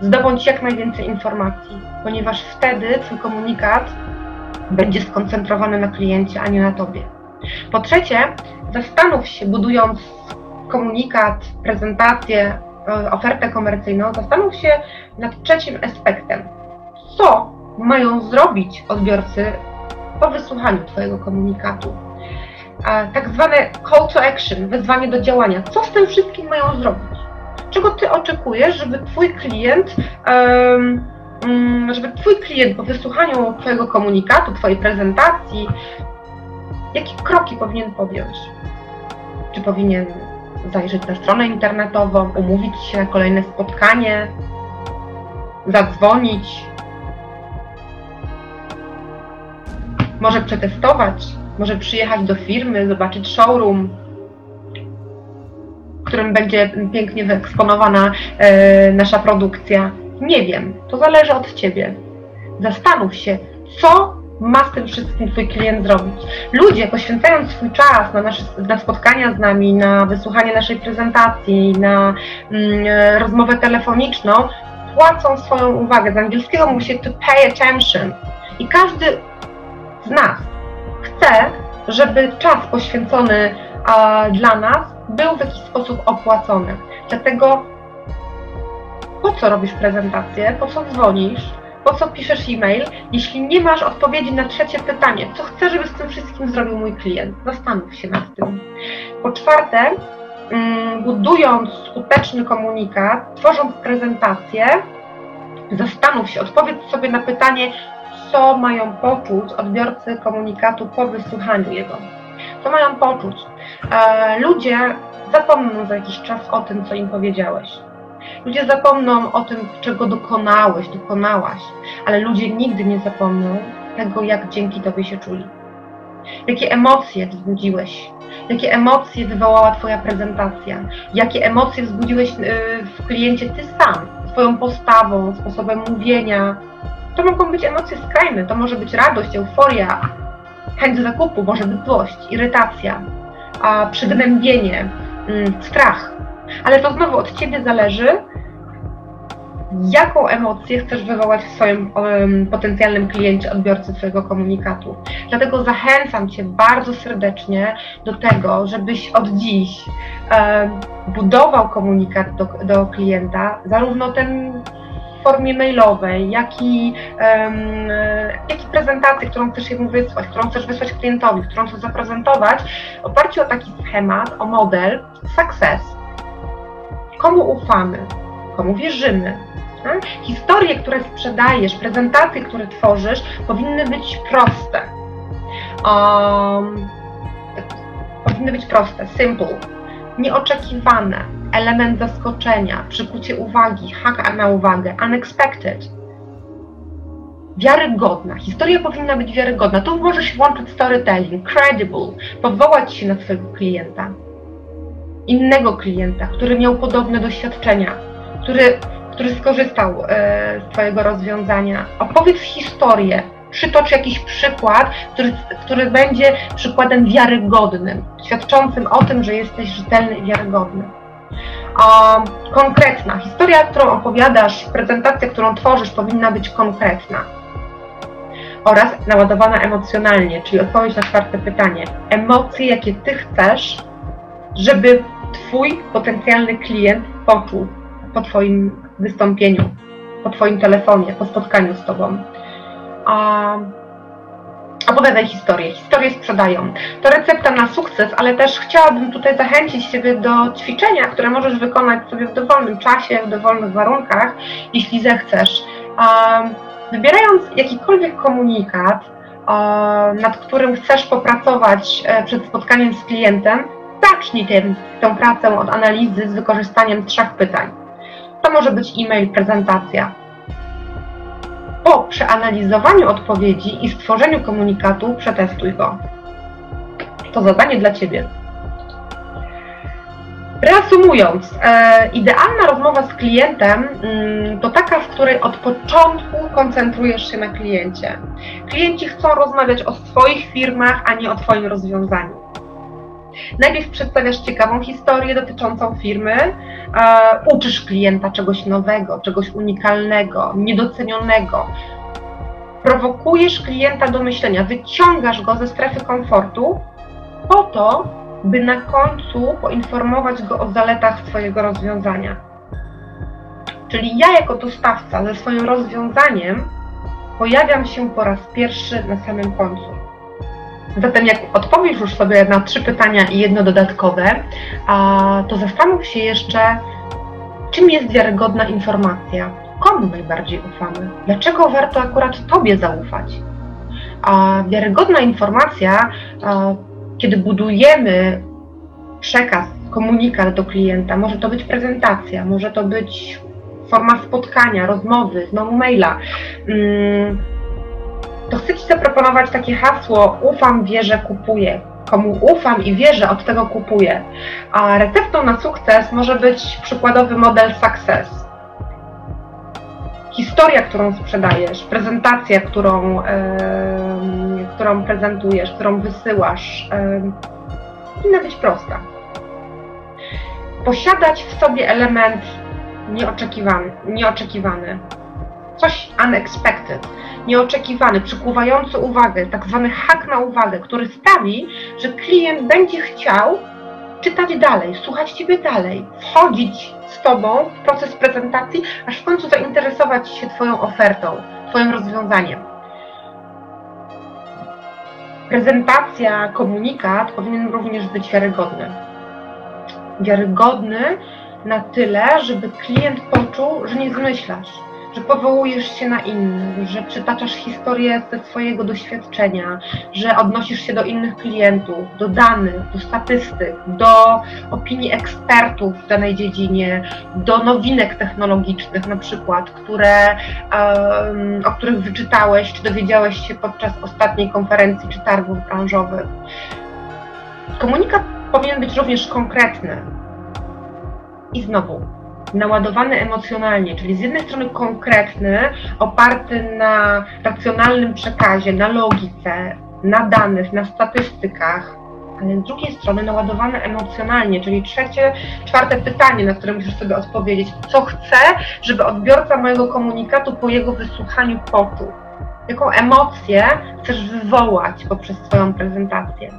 Zdobądź jak najwięcej informacji, ponieważ wtedy Twój komunikat będzie skoncentrowany na kliencie, a nie na Tobie. Po trzecie, zastanów się, budując komunikat, prezentację, ofertę komercyjną, zastanów się nad trzecim aspektem. Co mają zrobić odbiorcy po wysłuchaniu Twojego komunikatu. Tak zwane call to action, wezwanie do działania. Co z tym wszystkim mają zrobić? Czego Ty oczekujesz, żeby Twój klient, um, żeby Twój klient po wysłuchaniu Twojego komunikatu, Twojej prezentacji, jakie kroki powinien podjąć? Czy powinien zajrzeć na stronę internetową, umówić się na kolejne spotkanie, zadzwonić, może przetestować, może przyjechać do firmy, zobaczyć showroom, w którym będzie pięknie wyeksponowana e, nasza produkcja. Nie wiem, to zależy od Ciebie. Zastanów się, co ma z tym wszystkim Twój klient zrobić. Ludzie poświęcając swój czas na, nasze, na spotkania z nami, na wysłuchanie naszej prezentacji, na mm, rozmowę telefoniczną, płacą swoją uwagę. Z angielskiego mówi się to pay attention. I każdy z nas chce, żeby czas poświęcony a, dla nas był w jakiś sposób opłacony. Dlatego po co robisz prezentację, po co dzwonisz, po co piszesz e-mail, jeśli nie masz odpowiedzi na trzecie pytanie, co chcę, żeby z tym wszystkim zrobił mój klient? Zastanów się nad tym. Po czwarte, mm, budując skuteczny komunikat, tworząc prezentację, zastanów się, odpowiedz sobie na pytanie, co mają poczuć odbiorcy komunikatu po wysłuchaniu jego. Co mają poczuć? E, ludzie zapomną za jakiś czas o tym, co im powiedziałeś. Ludzie zapomną o tym, czego dokonałeś, dokonałaś, ale ludzie nigdy nie zapomną tego, jak dzięki Tobie się czuli. Jakie emocje wzbudziłeś, jakie emocje wywołała Twoja prezentacja, jakie emocje wzbudziłeś y, w kliencie Ty sam, swoją postawą, sposobem mówienia. To mogą być emocje skrajne, to może być radość, euforia, chęć zakupu, może być złość, irytacja, a przygnębienie, mm, strach. Ale to znowu od Ciebie zależy, jaką emocję chcesz wywołać w swoim um, potencjalnym kliencie, odbiorcy Twojego komunikatu. Dlatego zachęcam Cię bardzo serdecznie do tego, żebyś od dziś um, budował komunikat do, do klienta, zarówno ten w formie mailowej, jak i, um, jak i prezentację, którą chcesz jemu wysłać, którą chcesz wysłać klientowi, którą chcesz zaprezentować, oparciu o taki schemat, o model success. Komu ufamy? Komu wierzymy? Tak? Historie, które sprzedajesz, prezentacje, które tworzysz, powinny być proste. Um, powinny być proste, simple, nieoczekiwane, element zaskoczenia, przykucie uwagi, hak na uwagę, unexpected. Wiarygodna. Historia powinna być wiarygodna. Tu możesz włączyć storytelling, credible, powołać się na swojego klienta. Innego klienta, który miał podobne doświadczenia, który który skorzystał e, z Twojego rozwiązania. Opowiedz historię, przytocz jakiś przykład, który, który będzie przykładem wiarygodnym, świadczącym o tym, że jesteś rzetelny i wiarygodny. Um, konkretna. Historia, którą opowiadasz, prezentacja, którą tworzysz, powinna być konkretna. Oraz naładowana emocjonalnie, czyli odpowiedź na czwarte pytanie. Emocje, jakie Ty chcesz, żeby Twój potencjalny klient poczuł po Twoim wystąpieniu, po Twoim telefonie, po spotkaniu z Tobą. A, opowiadaj historię. Historie sprzedają. To recepta na sukces, ale też chciałabym tutaj zachęcić Ciebie do ćwiczenia, które możesz wykonać sobie w dowolnym czasie, w dowolnych warunkach, jeśli zechcesz. Wybierając jakikolwiek komunikat, nad którym chcesz popracować e, przed spotkaniem z klientem, zacznij tę, pracę od analizy z wykorzystaniem trzech pytań. To może być e-mail, prezentacja. Po przeanalizowaniu odpowiedzi i stworzeniu komunikatu przetestuj go. To zadanie dla Ciebie. Reasumując, e, idealna rozmowa z klientem mm, to taka, w której od początku koncentrujesz się na kliencie. Klienci chcą rozmawiać o swoich firmach, a nie o Twoim rozwiązaniu. Najpierw przedstawiasz ciekawą historię dotyczącą firmy, uczysz klienta czegoś nowego, czegoś unikalnego, niedocenionego. Prowokujesz klienta do myślenia, wyciągasz go ze strefy komfortu po to, by na końcu poinformować go o zaletach swojego rozwiązania. Czyli ja jako dostawca ze swoim rozwiązaniem pojawiam się po raz pierwszy na samym końcu. Zatem jak odpowiesz już sobie na trzy pytania i jedno dodatkowe, to zastanów się jeszcze, czym jest wiarygodna informacja, komu najbardziej ufamy, dlaczego warto akurat Tobie zaufać. A wiarygodna informacja, kiedy budujemy przekaz, komunikat do klienta, może to być prezentacja, może to być forma spotkania, rozmowy, znowu maila. Mm, to chcę Ci zaproponować takie hasło ufam, wierzę, kupuję. Komu ufam i wierzę, od tego kupuję. A receptą na sukces może być przykładowy model success. Historia, którą sprzedajesz, prezentacja, którą, którą prezentujesz, którą wysyłasz, em, powinna być prosta. Posiadać w sobie element nieoczekiwany, nieoczekiwany. Coś unexpected, nieoczekiwany, przykuwający uwagę, tak zwany hak na uwagę, który sprawi, że klient będzie chciał czytać dalej, słuchać Ciebie dalej, wchodzić z Tobą w proces prezentacji, aż w końcu zainteresować się Twoją ofertą, Twoim rozwiązaniem. Prezentacja, komunikat powinien również być wiarygodny. Wiarygodny na tyle, żeby klient poczuł, że nie zmyślasz, że powołujesz się na innych, że przytaczasz historię ze swojego doświadczenia, że odnosisz się do innych klientów, do danych, do statystyk, do opinii ekspertów w danej dziedzinie, do nowinek technologicznych na przykład, które, o których wyczytałeś czy dowiedziałeś się podczas ostatniej konferencji czy targów branżowych. Komunikat powinien być również konkretny. I znowu, naładowany emocjonalnie, czyli z jednej strony konkretny, oparty na racjonalnym przekazie, na logice, na danych, na statystykach, ale z drugiej strony naładowany emocjonalnie, czyli trzecie, czwarte pytanie, na które musisz sobie odpowiedzieć, co chcę, żeby odbiorca mojego komunikatu po jego wysłuchaniu poczuł. Jaką emocję chcesz wywołać poprzez swoją prezentację.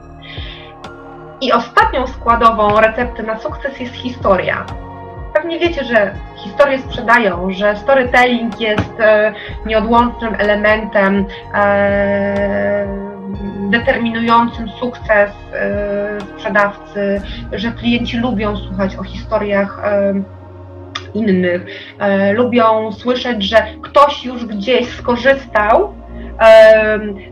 I ostatnią składową recepty na sukces jest historia. Pewnie wiecie, że historie sprzedają, że storytelling jest e, nieodłącznym elementem e, determinującym sukces e, sprzedawcy, że klienci lubią słuchać o historiach innych, lubią słyszeć, że ktoś już gdzieś skorzystał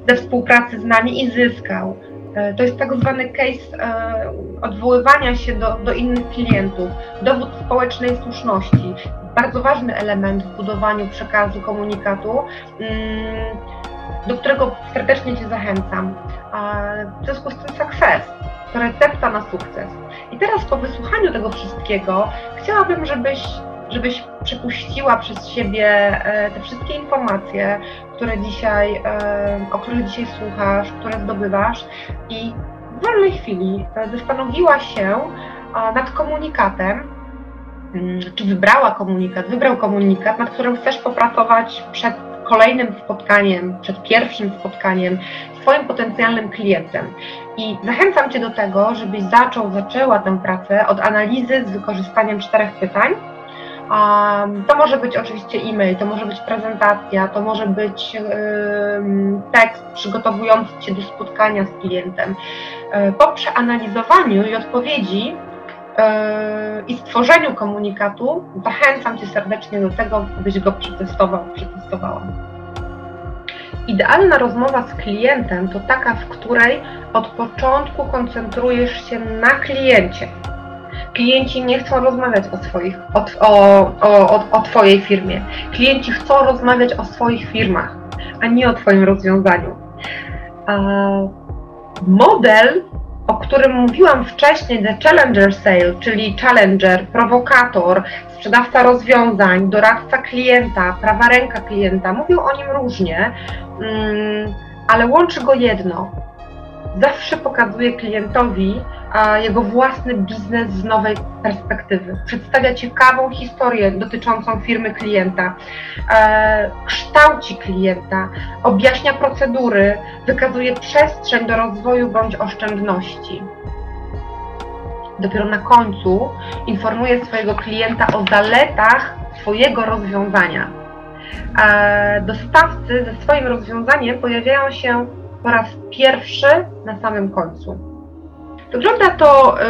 ze współpracy z nami i zyskał. E, To jest tak zwany case e, odwoływania się do, do innych klientów, dowód społecznej słuszności. Bardzo ważny element w budowaniu przekazu komunikatu, mm, do którego serdecznie Cię zachęcam. A W związku z tym success to recepta na sukces. I teraz po wysłuchaniu tego wszystkiego chciałabym, żebyś, żebyś przepuściła przez siebie e, te wszystkie informacje, które dzisiaj, e, o których dzisiaj słuchasz, które zdobywasz i w wolnej chwili e, zastanowiła się nad komunikatem, mm, czy wybrała komunikat, wybrał komunikat, nad którym chcesz popracować przed kolejnym spotkaniem, przed pierwszym spotkaniem z Twoim potencjalnym klientem. I zachęcam Cię do tego, żebyś zaczął, zaczęła tę pracę od analizy z wykorzystaniem czterech pytań. To może być oczywiście e-mail, to może być prezentacja, to może być tekst przygotowujący Cię do spotkania z klientem. E, Po przeanalizowaniu i odpowiedzi e, i stworzeniu komunikatu zachęcam Cię serdecznie do tego, byś go przetestował, przetestowała. Idealna rozmowa z klientem to taka, w której od początku koncentrujesz się na kliencie. Klienci nie chcą rozmawiać o, swoich, o, o, o, o Twojej firmie. Klienci chcą rozmawiać o swoich firmach, a nie o Twoim rozwiązaniu. Model, o którym mówiłam wcześniej, The Challenger Sale, czyli challenger, prowokator, sprzedawca rozwiązań, doradca klienta, prawa ręka klienta, mówią o nim różnie, mm, ale łączy go jedno. Zawsze pokazuje klientowi jego własny biznes z nowej perspektywy. Przedstawia ciekawą historię dotyczącą firmy klienta, e, kształci klienta, objaśnia procedury, wykazuje przestrzeń do rozwoju bądź oszczędności. Dopiero na końcu informuje swojego klienta o zaletach swojego rozwiązania. E, Dostawcy ze swoim rozwiązaniem pojawiają się po raz pierwszy na samym końcu. Wygląda to y,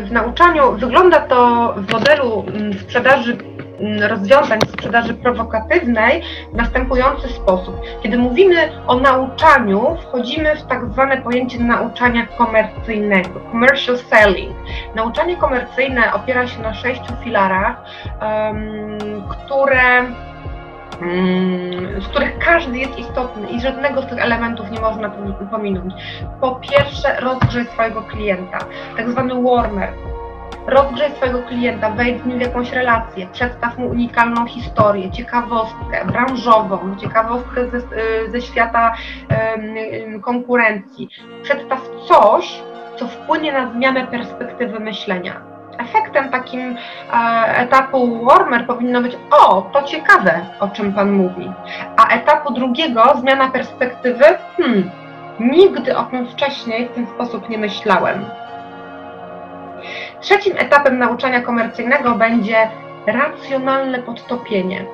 w nauczaniu, wygląda to w modelu mm, sprzedaży mm, rozwiązań sprzedaży prowokatywnej w następujący sposób. Kiedy mówimy o nauczaniu, wchodzimy w tak zwane pojęcie nauczania komercyjnego, commercial selling. Nauczanie komercyjne opiera się na sześciu filarach, które z których każdy jest istotny i żadnego z tych elementów nie można pomi- pominąć. Po pierwsze, rozgrzej swojego klienta, tak zwany warmer. rozgrzej swojego klienta, wejdź z nim w jakąś relację, przedstaw mu unikalną historię, ciekawostkę branżową, ciekawostkę ze, y, ze świata konkurencji. Przedstaw coś, co wpłynie na zmianę perspektywy myślenia. Efektem takim e, etapu warmer powinno być, o, to ciekawe, o czym Pan mówi. A etapu drugiego, zmiana perspektywy, hmm, nigdy o tym wcześniej w ten sposób nie myślałem. Trzecim etapem nauczania komercyjnego będzie racjonalne podtopienie.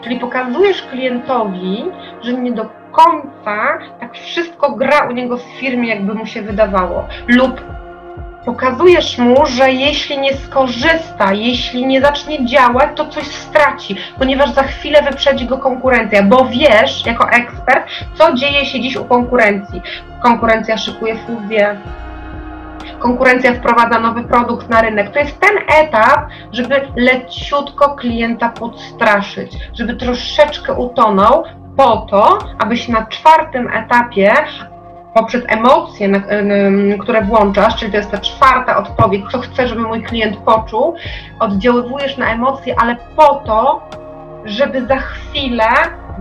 Czyli pokazujesz klientowi, że nie do końca tak wszystko gra u niego w firmie, jakby mu się wydawało. Lub pokazujesz mu, że jeśli nie skorzysta, jeśli nie zacznie działać, to coś straci, ponieważ za chwilę wyprzedzi go konkurencja, bo wiesz jako ekspert, co dzieje się dziś u konkurencji. Konkurencja szykuje fuzję, konkurencja wprowadza nowy produkt na rynek. To jest ten etap, żeby leciutko klienta podstraszyć, żeby troszeczkę utonął po to, abyś na czwartym etapie poprzez emocje, które włączasz, czyli to jest ta czwarta odpowiedź, co chcę, żeby mój klient poczuł, oddziaływujesz na emocje, ale po to, żeby za chwilę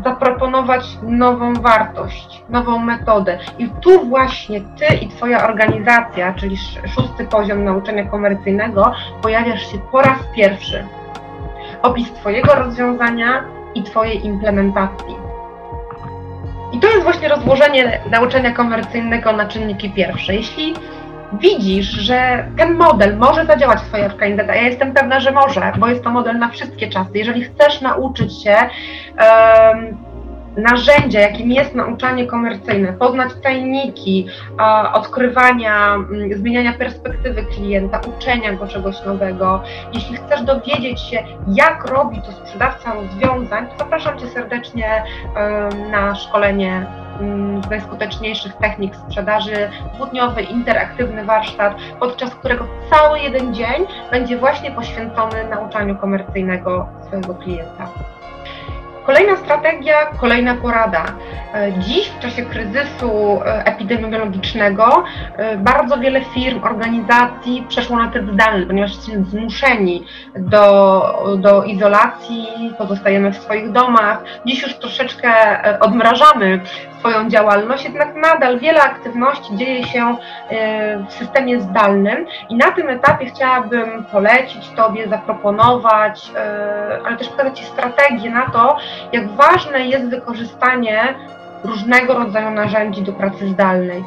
zaproponować nową wartość, nową metodę. I tu właśnie Ty i Twoja organizacja, czyli szósty poziom nauczania komercyjnego, pojawiasz się po raz pierwszy. Opis Twojego rozwiązania i Twojej implementacji. I to jest właśnie rozłożenie nauczania komercyjnego na czynniki pierwsze. Jeśli widzisz, że ten model może zadziałać w Twojej organizacji, ja jestem pewna, że może, bo jest to model na wszystkie czasy. Jeżeli chcesz nauczyć się narzędzia, jakim jest nauczanie komercyjne, poznać tajniki odkrywania, mm, zmieniania perspektywy klienta, uczenia go czegoś nowego. Jeśli chcesz dowiedzieć się, jak robi to sprzedawca rozwiązań, to zapraszam Cię serdecznie na szkolenie mm, z najskuteczniejszych technik sprzedaży, dwudniowy, interaktywny warsztat, podczas którego cały jeden dzień będzie właśnie poświęcony nauczaniu komercyjnego swojego klienta. Kolejna strategia, kolejna porada. E, dziś w czasie kryzysu e, epidemiologicznego e, bardzo wiele firm, organizacji przeszło na tryb zdalny, ponieważ jesteśmy zmuszeni do, do izolacji, pozostajemy w swoich domach. Dziś już troszeczkę odmrażamy swoją działalność, jednak nadal wiele aktywności dzieje się w systemie zdalnym i na tym etapie chciałabym polecić Tobie, zaproponować, ale też pokazać Ci strategię na to, jak ważne jest wykorzystanie różnego rodzaju narzędzi do pracy zdalnej.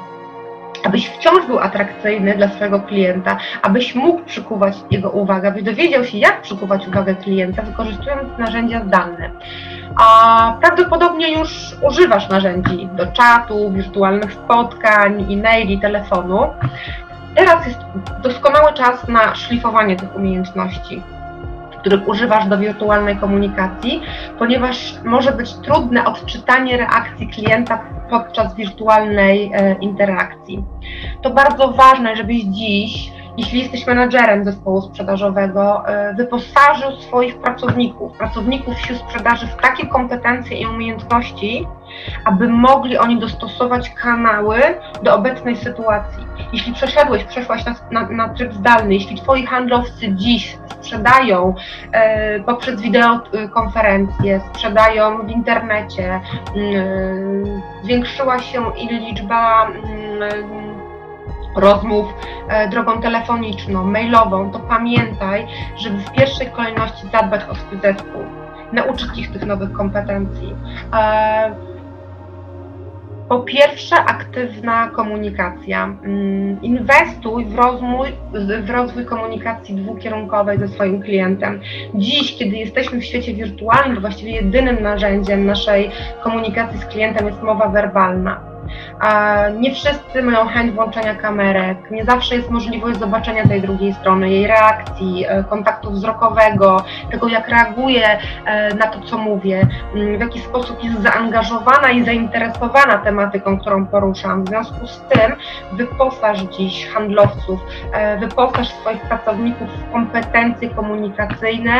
Abyś wciąż był atrakcyjny dla swojego klienta, abyś mógł przykuwać jego uwagę, abyś dowiedział się, jak przykuwać uwagę klienta, wykorzystując narzędzia zdalne. A prawdopodobnie już używasz narzędzi do czatu, wirtualnych spotkań, e-maili, telefonu. Teraz jest doskonały czas na szlifowanie tych umiejętności których używasz do wirtualnej komunikacji, ponieważ może być trudne odczytanie reakcji klienta podczas wirtualnej e, interakcji. To bardzo ważne, żebyś dziś jeśli jesteś menadżerem zespołu sprzedażowego, e, wyposażył swoich pracowników, pracowników sił sprzedaży w takie kompetencje i umiejętności, aby mogli oni dostosować kanały do obecnej sytuacji. Jeśli przeszedłeś, przeszłaś na, na, na tryb zdalny, jeśli twoi handlowcy dziś sprzedają e, poprzez wideokonferencje, sprzedają w internecie, e, zwiększyła się liczba mm, rozmów e, drogą telefoniczną, mailową, to pamiętaj, żeby w pierwszej kolejności zadbać o swój zespół, nauczyć ich tych nowych kompetencji. E, po pierwsze, aktywna komunikacja. Mm, inwestuj w rozwój, w rozwój komunikacji dwukierunkowej ze swoim klientem. Dziś, kiedy jesteśmy w świecie wirtualnym, to właściwie jedynym narzędziem naszej komunikacji z klientem jest mowa werbalna nie wszyscy mają chęć włączenia kamerek, nie zawsze jest możliwość zobaczenia tej drugiej strony, jej reakcji, e, kontaktu wzrokowego, tego jak reaguje e, na to, co mówię, mm, w jaki sposób jest zaangażowana i zainteresowana tematyką, którą poruszam. W związku z tym wyposaż dziś handlowców, e, wyposaż swoich pracowników w kompetencje komunikacyjne,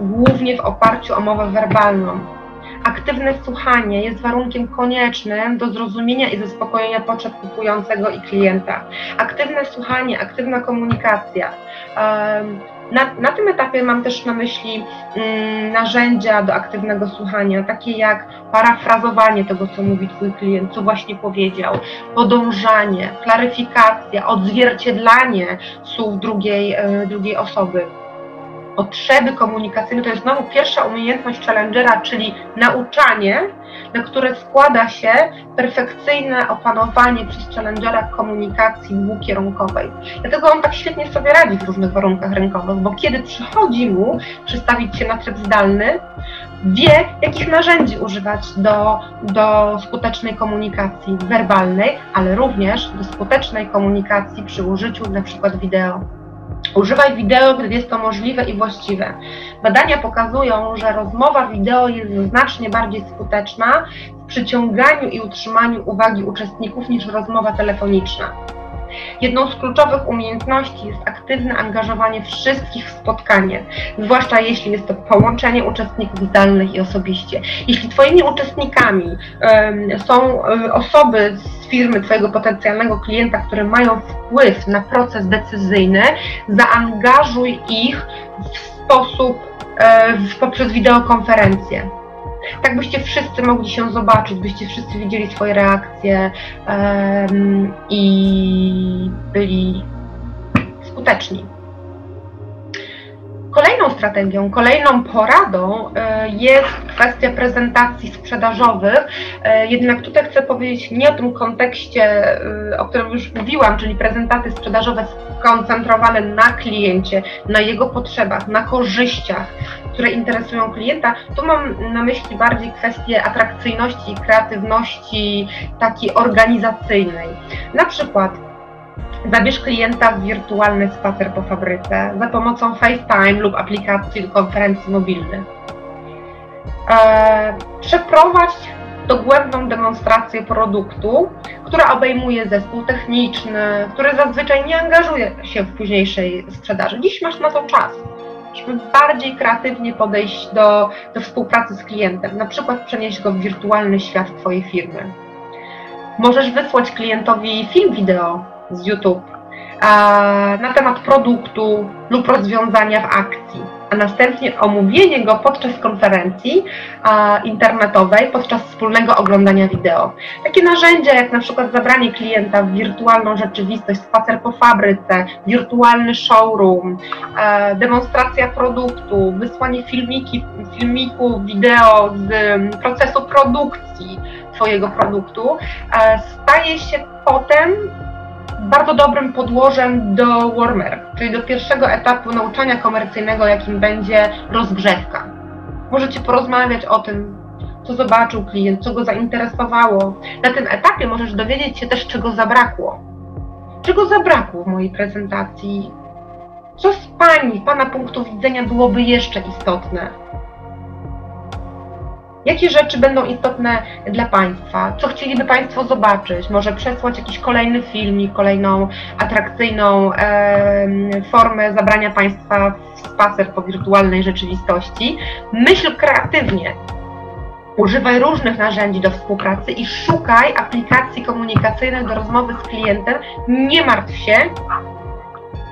głównie w oparciu o mowę werbalną Aktywne słuchanie jest warunkiem koniecznym do zrozumienia i zaspokojenia potrzeb kupującego i klienta. Aktywne słuchanie, aktywna komunikacja. Na, na tym etapie mam też na myśli mm, narzędzia do aktywnego słuchania, takie jak parafrazowanie tego, co mówi Twój klient, co właśnie powiedział, podążanie, klaryfikacja, odzwierciedlanie słów drugiej, e, drugiej osoby. Potrzeby komunikacyjne to jest znowu pierwsza umiejętność challengera, czyli nauczanie, na które składa się perfekcyjne opanowanie przez challengera komunikacji dwukierunkowej. Dlatego on tak świetnie sobie radzi w różnych warunkach rynkowych, bo kiedy przychodzi mu przestawić się na tryb zdalny, wie, jakich narzędzi używać do, do skutecznej komunikacji werbalnej, ale również do skutecznej komunikacji przy użyciu przykład wideo. Używaj wideo, gdy jest to możliwe i właściwe. Badania pokazują, że rozmowa wideo jest znacznie bardziej skuteczna w przyciąganiu i utrzymaniu uwagi uczestników niż rozmowa telefoniczna. Jedną z kluczowych umiejętności jest aktywne angażowanie wszystkich w spotkanie, zwłaszcza jeśli jest to połączenie uczestników zdalnych i osobiście. Jeśli Twoimi uczestnikami em, są e, osoby z firmy Twojego potencjalnego klienta, które mają wpływ na proces decyzyjny, zaangażuj ich w sposób w, poprzez wideokonferencję. Tak byście wszyscy mogli się zobaczyć, byście wszyscy widzieli swoje reakcje em, i byli skuteczni. Kolejną strategią, kolejną poradą e, jest kwestia prezentacji sprzedażowych. E, Jednak tutaj chcę powiedzieć nie o tym kontekście, e, o którym już mówiłam, czyli prezentacje sprzedażowe skoncentrowane na kliencie, na jego potrzebach, na korzyściach, które interesują klienta. Tu mam na myśli bardziej kwestię atrakcyjności i kreatywności takiej organizacyjnej. Na przykład Zabierz klienta w wirtualny spacer po fabryce za pomocą FaceTime lub aplikacji do konferencji mobilnych. Eee, przeprowadź dogłębną demonstrację produktu, która obejmuje zespół techniczny, który zazwyczaj nie angażuje się w późniejszej sprzedaży. Dziś masz na to czas, żeby bardziej kreatywnie podejść do, do współpracy z klientem, na przykład przenieść go w wirtualny świat Twojej firmy. Możesz wysłać klientowi film wideo z YouTube na temat produktu lub rozwiązania w akcji, a następnie omówienie go podczas konferencji internetowej, podczas wspólnego oglądania wideo. Takie narzędzia jak na przykład zabranie klienta w wirtualną rzeczywistość, spacer po fabryce, wirtualny showroom, demonstracja produktu, wysłanie filmiki, filmiku, wideo z mm, procesu produkcji Twojego produktu, staje się potem bardzo dobrym podłożem do warmer, czyli do pierwszego etapu nauczania komercyjnego, jakim będzie rozgrzewka. Możecie porozmawiać o tym, co zobaczył klient, co go zainteresowało. Na tym etapie możesz dowiedzieć się też, czego zabrakło. Czego zabrakło w mojej prezentacji? Co z Pani, Pana punktu widzenia byłoby jeszcze istotne? Jakie rzeczy będą istotne dla Państwa? Co chcieliby Państwo zobaczyć? Może przesłać jakiś kolejny filmik, kolejną atrakcyjną em, formę zabrania Państwa w spacer po wirtualnej rzeczywistości. Myśl kreatywnie. Używaj różnych narzędzi do współpracy i szukaj aplikacji komunikacyjnych do rozmowy z klientem. Nie martw się,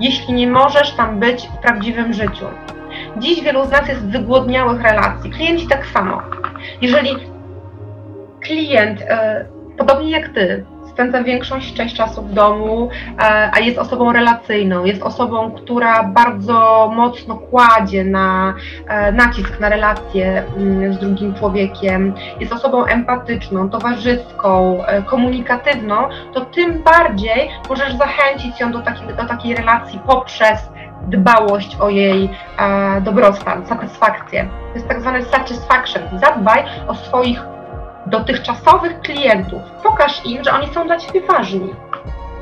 jeśli nie możesz tam być w prawdziwym życiu. Dziś wielu z nas jest wygłodniałych relacji. Klienci tak samo. Jeżeli klient, e, podobnie jak ty, spędza większość część czasu w domu, e, a jest osobą relacyjną, jest osobą, która bardzo mocno kładzie na e, nacisk na relacje mm, z drugim człowiekiem, jest osobą empatyczną, towarzyską, e, komunikatywną, to tym bardziej możesz zachęcić ją do takiej, do takiej relacji poprzez dbałość o jej e, dobrostan, satysfakcję. To jest tak zwany satisfaction. Zadbaj o swoich dotychczasowych klientów. Pokaż im, że oni są dla Ciebie ważni,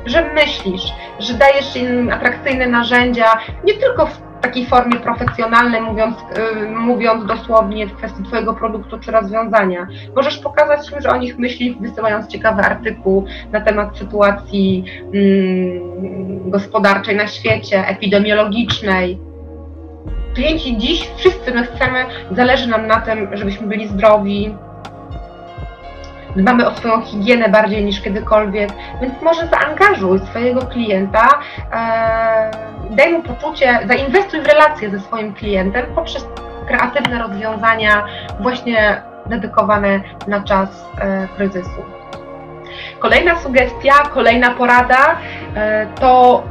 że myślisz, że dajesz im atrakcyjne narzędzia, nie tylko w takiej formie profesjonalnej, mówiąc, y, mówiąc dosłownie w kwestii Twojego produktu czy rozwiązania. Możesz pokazać im, że o nich myślisz, wysyłając ciekawy artykuł na temat sytuacji mm, gospodarczej na świecie, epidemiologicznej. klienci dziś, wszyscy my chcemy, zależy nam na tym, żebyśmy byli zdrowi, dbamy o swoją higienę bardziej niż kiedykolwiek, więc może zaangażuj swojego klienta, e, daj mu poczucie, zainwestuj w relacje ze swoim klientem poprzez kreatywne rozwiązania właśnie dedykowane na czas e, kryzysu. Kolejna sugestia, kolejna porada e, to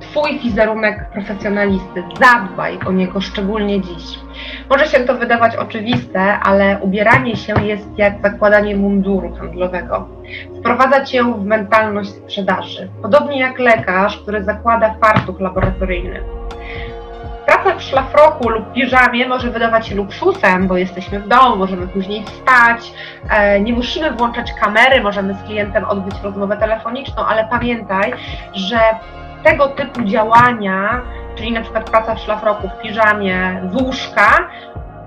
Twój wizerunek profesjonalisty. Zadbaj o niego szczególnie dziś. Może się to wydawać oczywiste, ale ubieranie się jest jak zakładanie munduru handlowego. Wprowadza cię w mentalność sprzedaży. Podobnie jak lekarz, który zakłada fartuch laboratoryjny. Praca w szlafroku lub piżamie może wydawać się luksusem, bo jesteśmy w domu, możemy później wstać, e, nie musimy włączać kamery, możemy z klientem odbyć rozmowę telefoniczną, ale pamiętaj, że tego typu działania, czyli na przykład praca w szlafroku, w piżamie, z łóżka,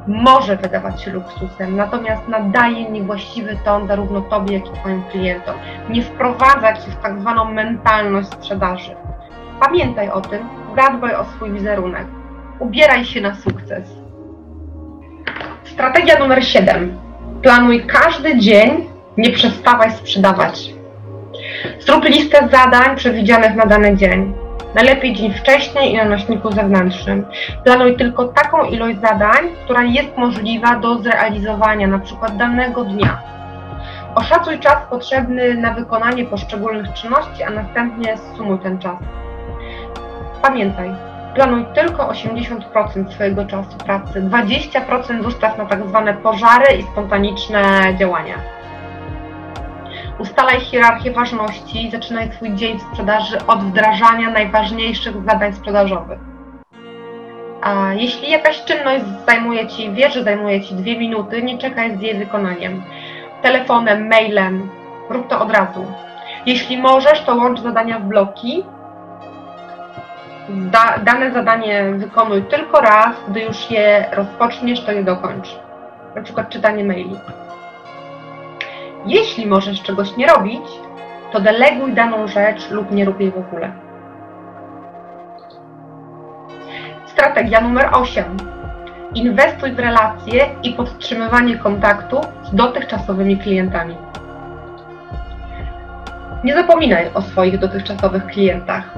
może wydawać się luksusem, natomiast nadaje niewłaściwy ton zarówno Tobie, jak i Twoim klientom. Nie wprowadza Cię w tak zwaną mentalność sprzedaży. Pamiętaj o tym, zadbaj o swój wizerunek. Ubieraj się na sukces. Strategia numer 7. Planuj każdy dzień, nie przestawaj sprzedawać. Zrób listę zadań przewidzianych na dany dzień. Najlepiej dzień wcześniej i na nośniku zewnętrznym. Planuj tylko taką ilość zadań, która jest możliwa do zrealizowania, przykład danego dnia. Oszacuj czas potrzebny na wykonanie poszczególnych czynności, a następnie sumuj ten czas. Pamiętaj, planuj tylko 80% swojego czasu pracy, 20% zostaw na tak zwane pożary i spontaniczne działania. Ustalaj hierarchię ważności i zaczynaj swój dzień w sprzedaży od wdrażania najważniejszych zadań sprzedażowych. A jeśli jakaś czynność zajmuje Ci, wiesz, że zajmuje Ci dwie minuty, nie czekaj z jej wykonaniem. Telefonem, mailem, rób to od razu. Jeśli możesz, to łącz zadania w bloki. Da, dane zadanie wykonuj tylko raz, gdy już je rozpoczniesz, to je dokończ. Na przykład czytanie maili. Jeśli możesz czegoś nie robić, to deleguj daną rzecz lub nie rób jej w ogóle. Strategia numer 8. Inwestuj w relacje i podtrzymywanie kontaktu z dotychczasowymi klientami. Nie zapominaj o swoich dotychczasowych klientach.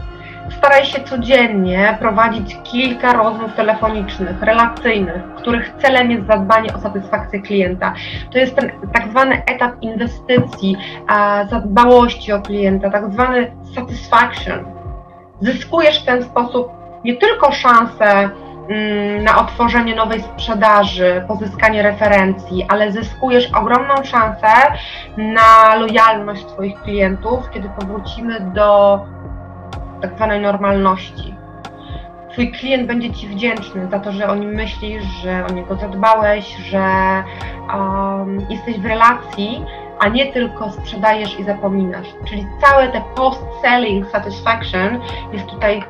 Staraj się codziennie prowadzić kilka rozmów telefonicznych, relacyjnych, których celem jest zadbanie o satysfakcję klienta. To jest ten tak zwany etap inwestycji, zadbałości o klienta, tak zwany satisfaction. Zyskujesz w ten sposób nie tylko szansę mm, na otworzenie nowej sprzedaży, pozyskanie referencji, ale zyskujesz ogromną szansę na lojalność Twoich klientów, kiedy powrócimy do tak zwanej normalności. Twój klient będzie Ci wdzięczny za to, że o nim myślisz, że o niego zadbałeś, że um, jesteś w relacji, a nie tylko sprzedajesz i zapominasz. Czyli całe te post-selling satisfaction jest tutaj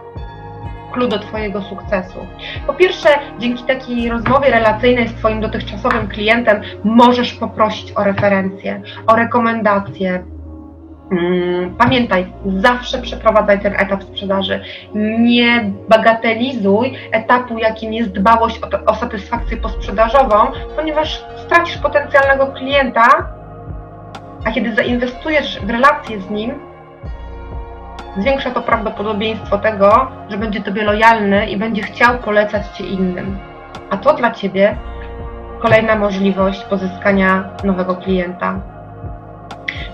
klucz do Twojego sukcesu. Po pierwsze, dzięki takiej rozmowie relacyjnej z Twoim dotychczasowym klientem możesz poprosić o referencje, o rekomendacje, pamiętaj, zawsze przeprowadzaj ten etap sprzedaży. Nie bagatelizuj etapu, jakim jest dbałość o, o satysfakcję posprzedażową, ponieważ stracisz potencjalnego klienta, a kiedy zainwestujesz w relacje z nim, zwiększa to prawdopodobieństwo tego, że będzie Tobie lojalny i będzie chciał polecać Cię innym. A to dla Ciebie kolejna możliwość pozyskania nowego klienta.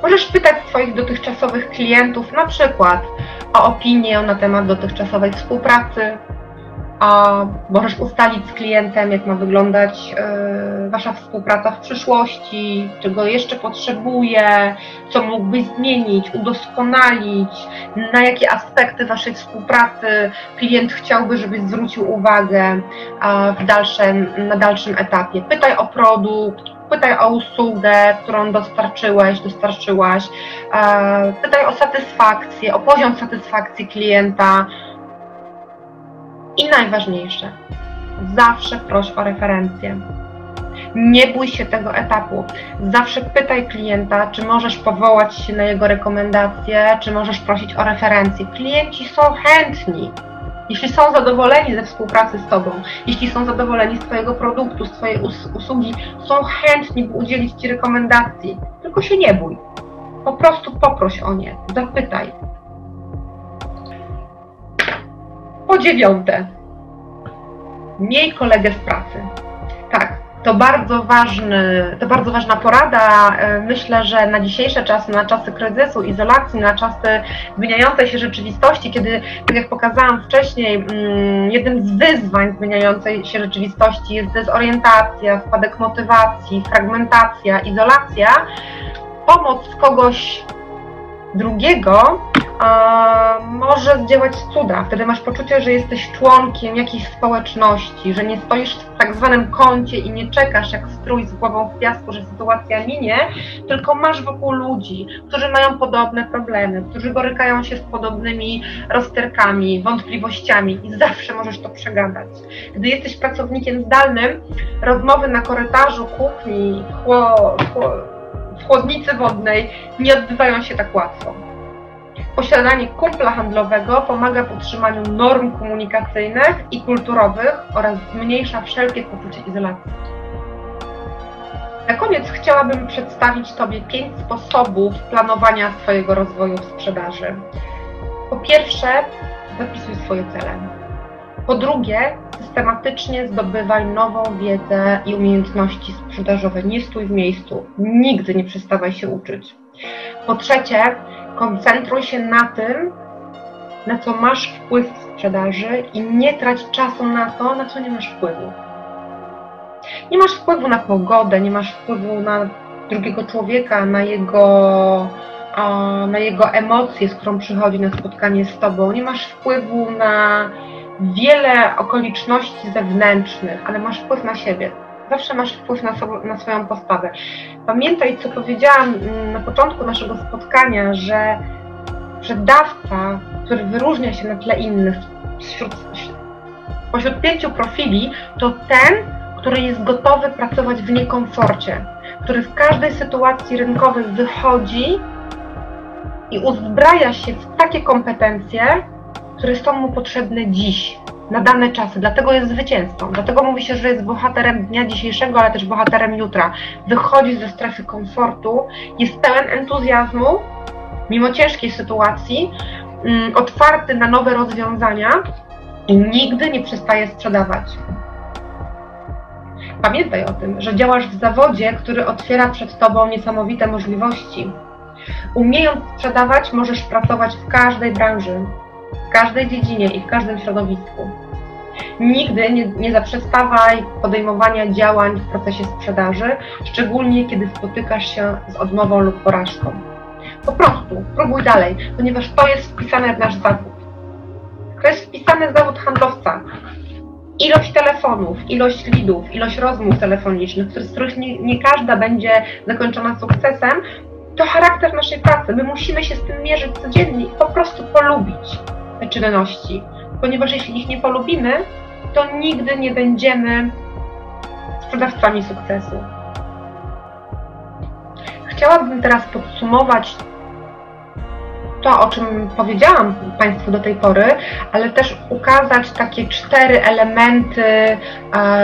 Możesz pytać swoich dotychczasowych klientów na przykład o opinię na temat dotychczasowej współpracy, a możesz ustalić z klientem, jak ma wyglądać y, Wasza współpraca w przyszłości, czego jeszcze potrzebuje, co mógłbyś zmienić, udoskonalić, na jakie aspekty Waszej współpracy klient chciałby, żebyś zwrócił uwagę w dalszym, na dalszym etapie. Pytaj o produkt, pytaj o usługę, którą dostarczyłeś, dostarczyłaś, e, pytaj o satysfakcję, o poziom satysfakcji klienta i najważniejsze, zawsze proś o referencję. Nie bój się tego etapu. Zawsze pytaj klienta, czy możesz powołać się na jego rekomendacje, czy możesz prosić o referencje. Klienci są chętni. Jeśli są zadowoleni ze współpracy z Tobą, jeśli są zadowoleni z Twojego produktu, z Twojej us usługi, są chętni by udzielić Ci rekomendacji, tylko się nie bój. Po prostu poproś o nie, zapytaj. Po dziewiąte, miej kolegę z pracy. To bardzo ważny, to bardzo ważna porada. E, Myślę, że na dzisiejsze czasy, na czasy kryzysu, izolacji, na czasy zmieniającej się rzeczywistości, kiedy, tak jak pokazałam wcześniej, mm, jednym z wyzwań zmieniającej się rzeczywistości jest dezorientacja, spadek motywacji, fragmentacja, izolacja, pomoc kogoś drugiego a, może zdziałać cuda. Wtedy masz poczucie, że jesteś członkiem jakiejś społeczności, że nie stoisz w tak zwanym kącie i nie czekasz jak strój z głową w piasku, że sytuacja minie, tylko masz wokół ludzi, którzy mają podobne problemy, którzy borykają się z podobnymi rozterkami, wątpliwościami i zawsze możesz to przegadać. Gdy jesteś pracownikiem zdalnym, rozmowy na korytarzu, kuchni, chło, chło, w chłodnicy wodnej nie odbywają się tak łatwo. Posiadanie kumpla handlowego pomaga w utrzymaniu norm komunikacyjnych i kulturowych oraz zmniejsza wszelkie poczucie izolacji. Na koniec chciałabym przedstawić Tobie pięć sposobów planowania swojego rozwoju w sprzedaży. Po pierwsze, zapisuj swoje cele. Po drugie, systematycznie zdobywaj nową wiedzę i umiejętności sprzedażowe. Nie stój w miejscu. Nigdy nie przestawaj się uczyć. Po trzecie, koncentruj się na tym, na co masz wpływ w sprzedaży i nie trać czasu na to, na co nie masz wpływu. Nie masz wpływu na pogodę, nie masz wpływu na drugiego człowieka, na jego, na jego emocje, z którą przychodzi na spotkanie z tobą. Nie masz wpływu na wiele okoliczności zewnętrznych, ale masz wpływ na siebie. Zawsze masz wpływ na, sobie, na swoją postawę. Pamiętaj, co powiedziałam mm, na początku naszego spotkania, że, że dawca, który wyróżnia się na tle innych, wśród, pośród pięciu profili, to ten, który jest gotowy pracować w niekomforcie, który w każdej sytuacji rynkowej wychodzi i uzbraja się w takie kompetencje, które są mu potrzebne dziś, na dane czasy. Dlatego jest zwycięzcą. Dlatego mówi się, że jest bohaterem dnia dzisiejszego, ale też bohaterem jutra. Wychodzi ze strefy komfortu, jest pełen entuzjazmu, mimo ciężkiej sytuacji, mm, otwarty na nowe rozwiązania i nigdy nie przestaje sprzedawać. Pamiętaj o tym, że działasz w zawodzie, który otwiera przed Tobą niesamowite możliwości. Umiejąc sprzedawać, możesz pracować w każdej branży, w każdej dziedzinie i w każdym środowisku. Nigdy nie, nie zaprzestawaj podejmowania działań w procesie sprzedaży, szczególnie kiedy spotykasz się z odmową lub porażką. Po prostu próbuj dalej, ponieważ to jest wpisane w nasz zawód. To jest wpisane w zawód handlowca. Ilość telefonów, ilość lidów, ilość rozmów telefonicznych, z których nie, nie każda będzie zakończona sukcesem, to charakter naszej pracy. My musimy się z tym mierzyć codziennie i po prostu polubić czynności, ponieważ jeśli ich nie polubimy, to nigdy nie będziemy sprzedawcami sukcesu. Chciałabym teraz podsumować to, o czym powiedziałam Państwu do tej pory, ale też ukazać takie cztery elementy e,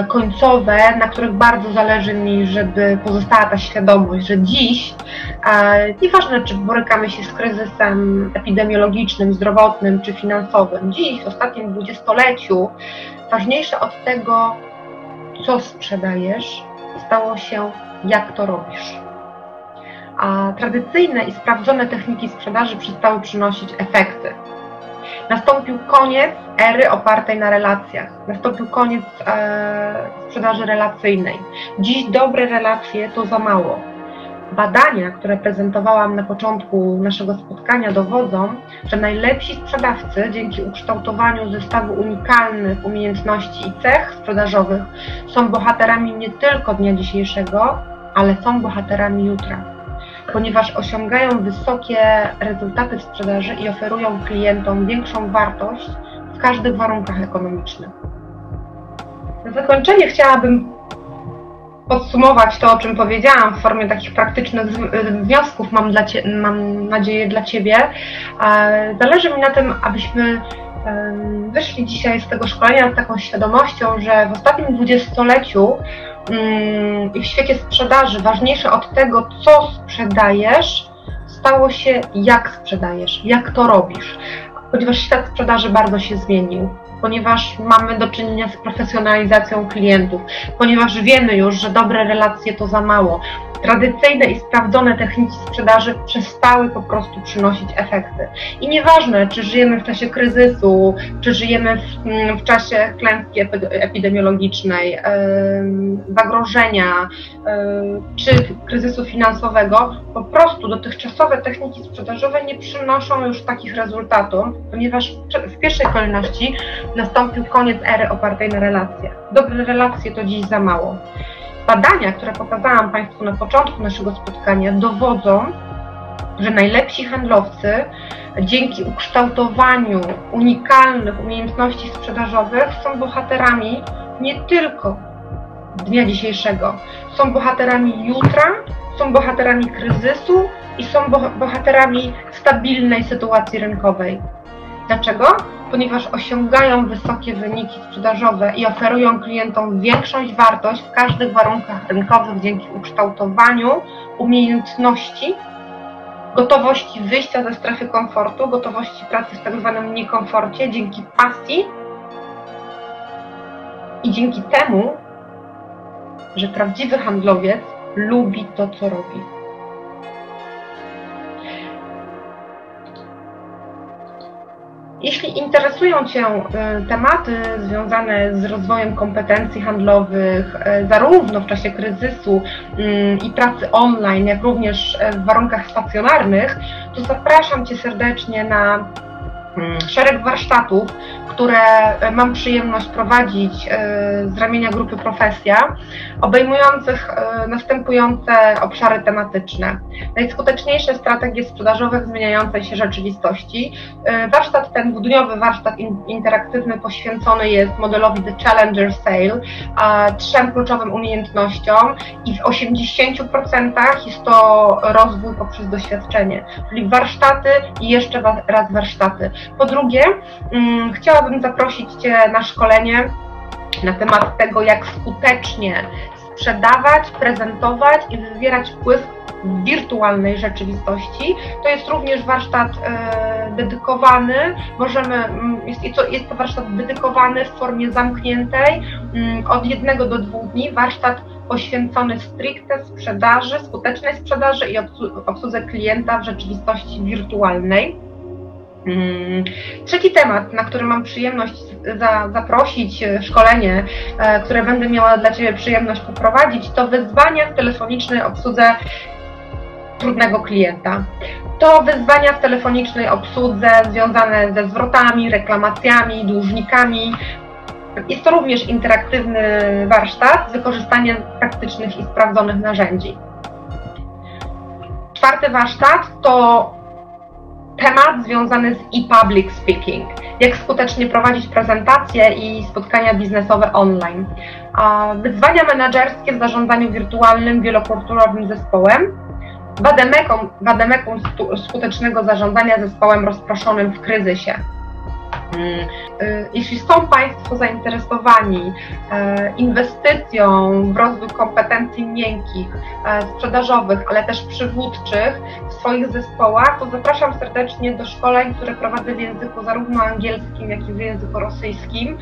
końcowe, na których bardzo zależy mi, żeby pozostała ta świadomość, że dziś, e, nieważne czy borykamy się z kryzysem epidemiologicznym, zdrowotnym czy finansowym, dziś w ostatnim dwudziestoleciu ważniejsze od tego, co sprzedajesz, stało się jak to robisz a tradycyjne i sprawdzone techniki sprzedaży przestały przynosić efekty. Nastąpił koniec ery opartej na relacjach, nastąpił koniec e, sprzedaży relacyjnej. Dziś dobre relacje to za mało. Badania, które prezentowałam na początku naszego spotkania, dowodzą, że najlepsi sprzedawcy dzięki ukształtowaniu zestawu unikalnych umiejętności i cech sprzedażowych są bohaterami nie tylko dnia dzisiejszego, ale są bohaterami jutra ponieważ osiągają wysokie rezultaty w sprzedaży i oferują klientom większą wartość w każdych warunkach ekonomicznych. Na zakończenie chciałabym podsumować to, o czym powiedziałam w formie takich praktycznych wniosków, mam, dla cie, mam nadzieję dla Ciebie. Zależy mi na tym, abyśmy wyszli dzisiaj z tego szkolenia z taką świadomością, że w ostatnim dwudziestoleciu w świecie sprzedaży ważniejsze od tego, co sprzedajesz, stało się jak sprzedajesz, jak to robisz, ponieważ świat sprzedaży bardzo się zmienił ponieważ mamy do czynienia z profesjonalizacją klientów, ponieważ wiemy już, że dobre relacje to za mało, tradycyjne i sprawdzone techniki sprzedaży przestały po prostu przynosić efekty. I nieważne, czy żyjemy w czasie kryzysu, czy żyjemy w, mm, w czasie klęski epidemiologicznej, zagrożenia, czy kryzysu finansowego, po prostu dotychczasowe techniki sprzedażowe nie przynoszą już takich rezultatów, ponieważ w pierwszej kolejności nastąpił koniec ery opartej na relacjach. Dobre relacje to dziś za mało. Badania, które pokazałam Państwu na początku naszego spotkania, dowodzą, że najlepsi handlowcy dzięki ukształtowaniu unikalnych umiejętności sprzedażowych są bohaterami nie tylko dnia dzisiejszego, są bohaterami jutra, są bohaterami kryzysu i są bohaterami stabilnej sytuacji rynkowej. Dlaczego? Ponieważ osiągają wysokie wyniki sprzedażowe i oferują klientom większą wartość w każdych warunkach rynkowych dzięki ukształtowaniu umiejętności, gotowości wyjścia ze strefy komfortu, gotowości pracy w tak zwanym niekomforcie, dzięki pasji i dzięki temu, że prawdziwy handlowiec lubi to, co robi. Jeśli interesują Cię e, tematy związane z rozwojem kompetencji handlowych, e, zarówno w czasie kryzysu mm, i pracy online, jak również e, w warunkach stacjonarnych, to zapraszam Cię serdecznie na mm, szereg warsztatów, które mam przyjemność prowadzić z ramienia grupy Profesja, obejmujących e, następujące obszary tematyczne. Najskuteczniejsze strategie sprzedażowe w zmieniającej się rzeczywistości. Warsztat ten, dwudniowy warsztat interaktywny poświęcony jest modelowi The Challenger Sale, trzem kluczowym umiejętnościom i w 80% jest to rozwój poprzez doświadczenie, czyli warsztaty i jeszcze raz warsztaty. Po drugie, mm, chciałabym zaprosić Cię na szkolenie na temat tego, jak skutecznie sprzedawać, prezentować i wywierać wpływ w wirtualnej rzeczywistości. To jest również warsztat e, dedykowany, możemy, mm, jest, jest to warsztat dedykowany w formie zamkniętej mm, od jednego do dwóch dni, warsztat poświęcony stricte sprzedaży, skutecznej sprzedaży i obsłudze klienta w rzeczywistości wirtualnej. Mm, trzeci temat, na który mam przyjemność za, zaprosić e, szkolenie, e, które będę miała dla Ciebie przyjemność poprowadzić, to wyzwania w telefonicznej obsłudze trudnego klienta. To wyzwania w telefonicznej obsłudze związane ze zwrotami, reklamacjami, dłużnikami. Jest to również interaktywny warsztat z wykorzystaniem praktycznych i sprawdzonych narzędzi. Czwarty warsztat to temat związany z e-public speaking. Jak skutecznie prowadzić prezentacje i spotkania biznesowe online. Wyzwania menedżerskie w zarządzaniu wirtualnym, wielokulturowym zespołem. Wademekum, wademekum skutecznego zarządzania zespołem rozproszonym w kryzysie. Mm, y, jeśli są Państwo zainteresowani e, inwestycją w rozwój kompetencji miękkich, sprzedażowych, ale też przywódczych w swoich zespołach, to zapraszam serdecznie do szkoleń, które prowadzę w języku zarówno angielskim, jak i w języku rosyjskim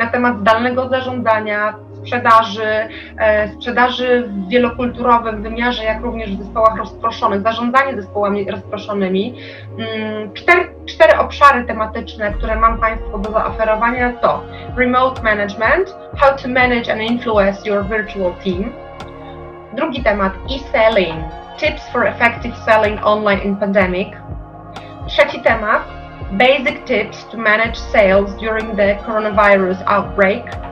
na temat zdalnego zarządzania, sprzedaży, e, sprzedaży w wielokulturowym wymiarze, jak również w zespołach rozproszonych, zarządzanie zespołami rozproszonymi. Mm, cztery, cztery obszary tematyczne, które mam Państwu do zaoferowania to Remote Management, How to Manage and Influence Your Virtual Team. Drugi temat e-selling, Tips for Effective Selling Online in Pandemic. Trzeci temat Basic Tips to Manage Sales During the Coronavirus Outbreak.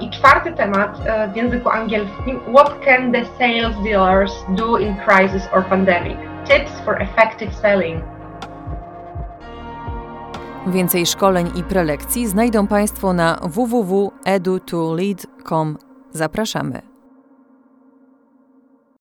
I czwarty temat e, w języku angielskim What can the sales dealers do in crisis or pandemic? Tips for effective selling. Więcej szkoleń i prelekcji znajdą Państwo na www.edu2lead.com. Zapraszamy.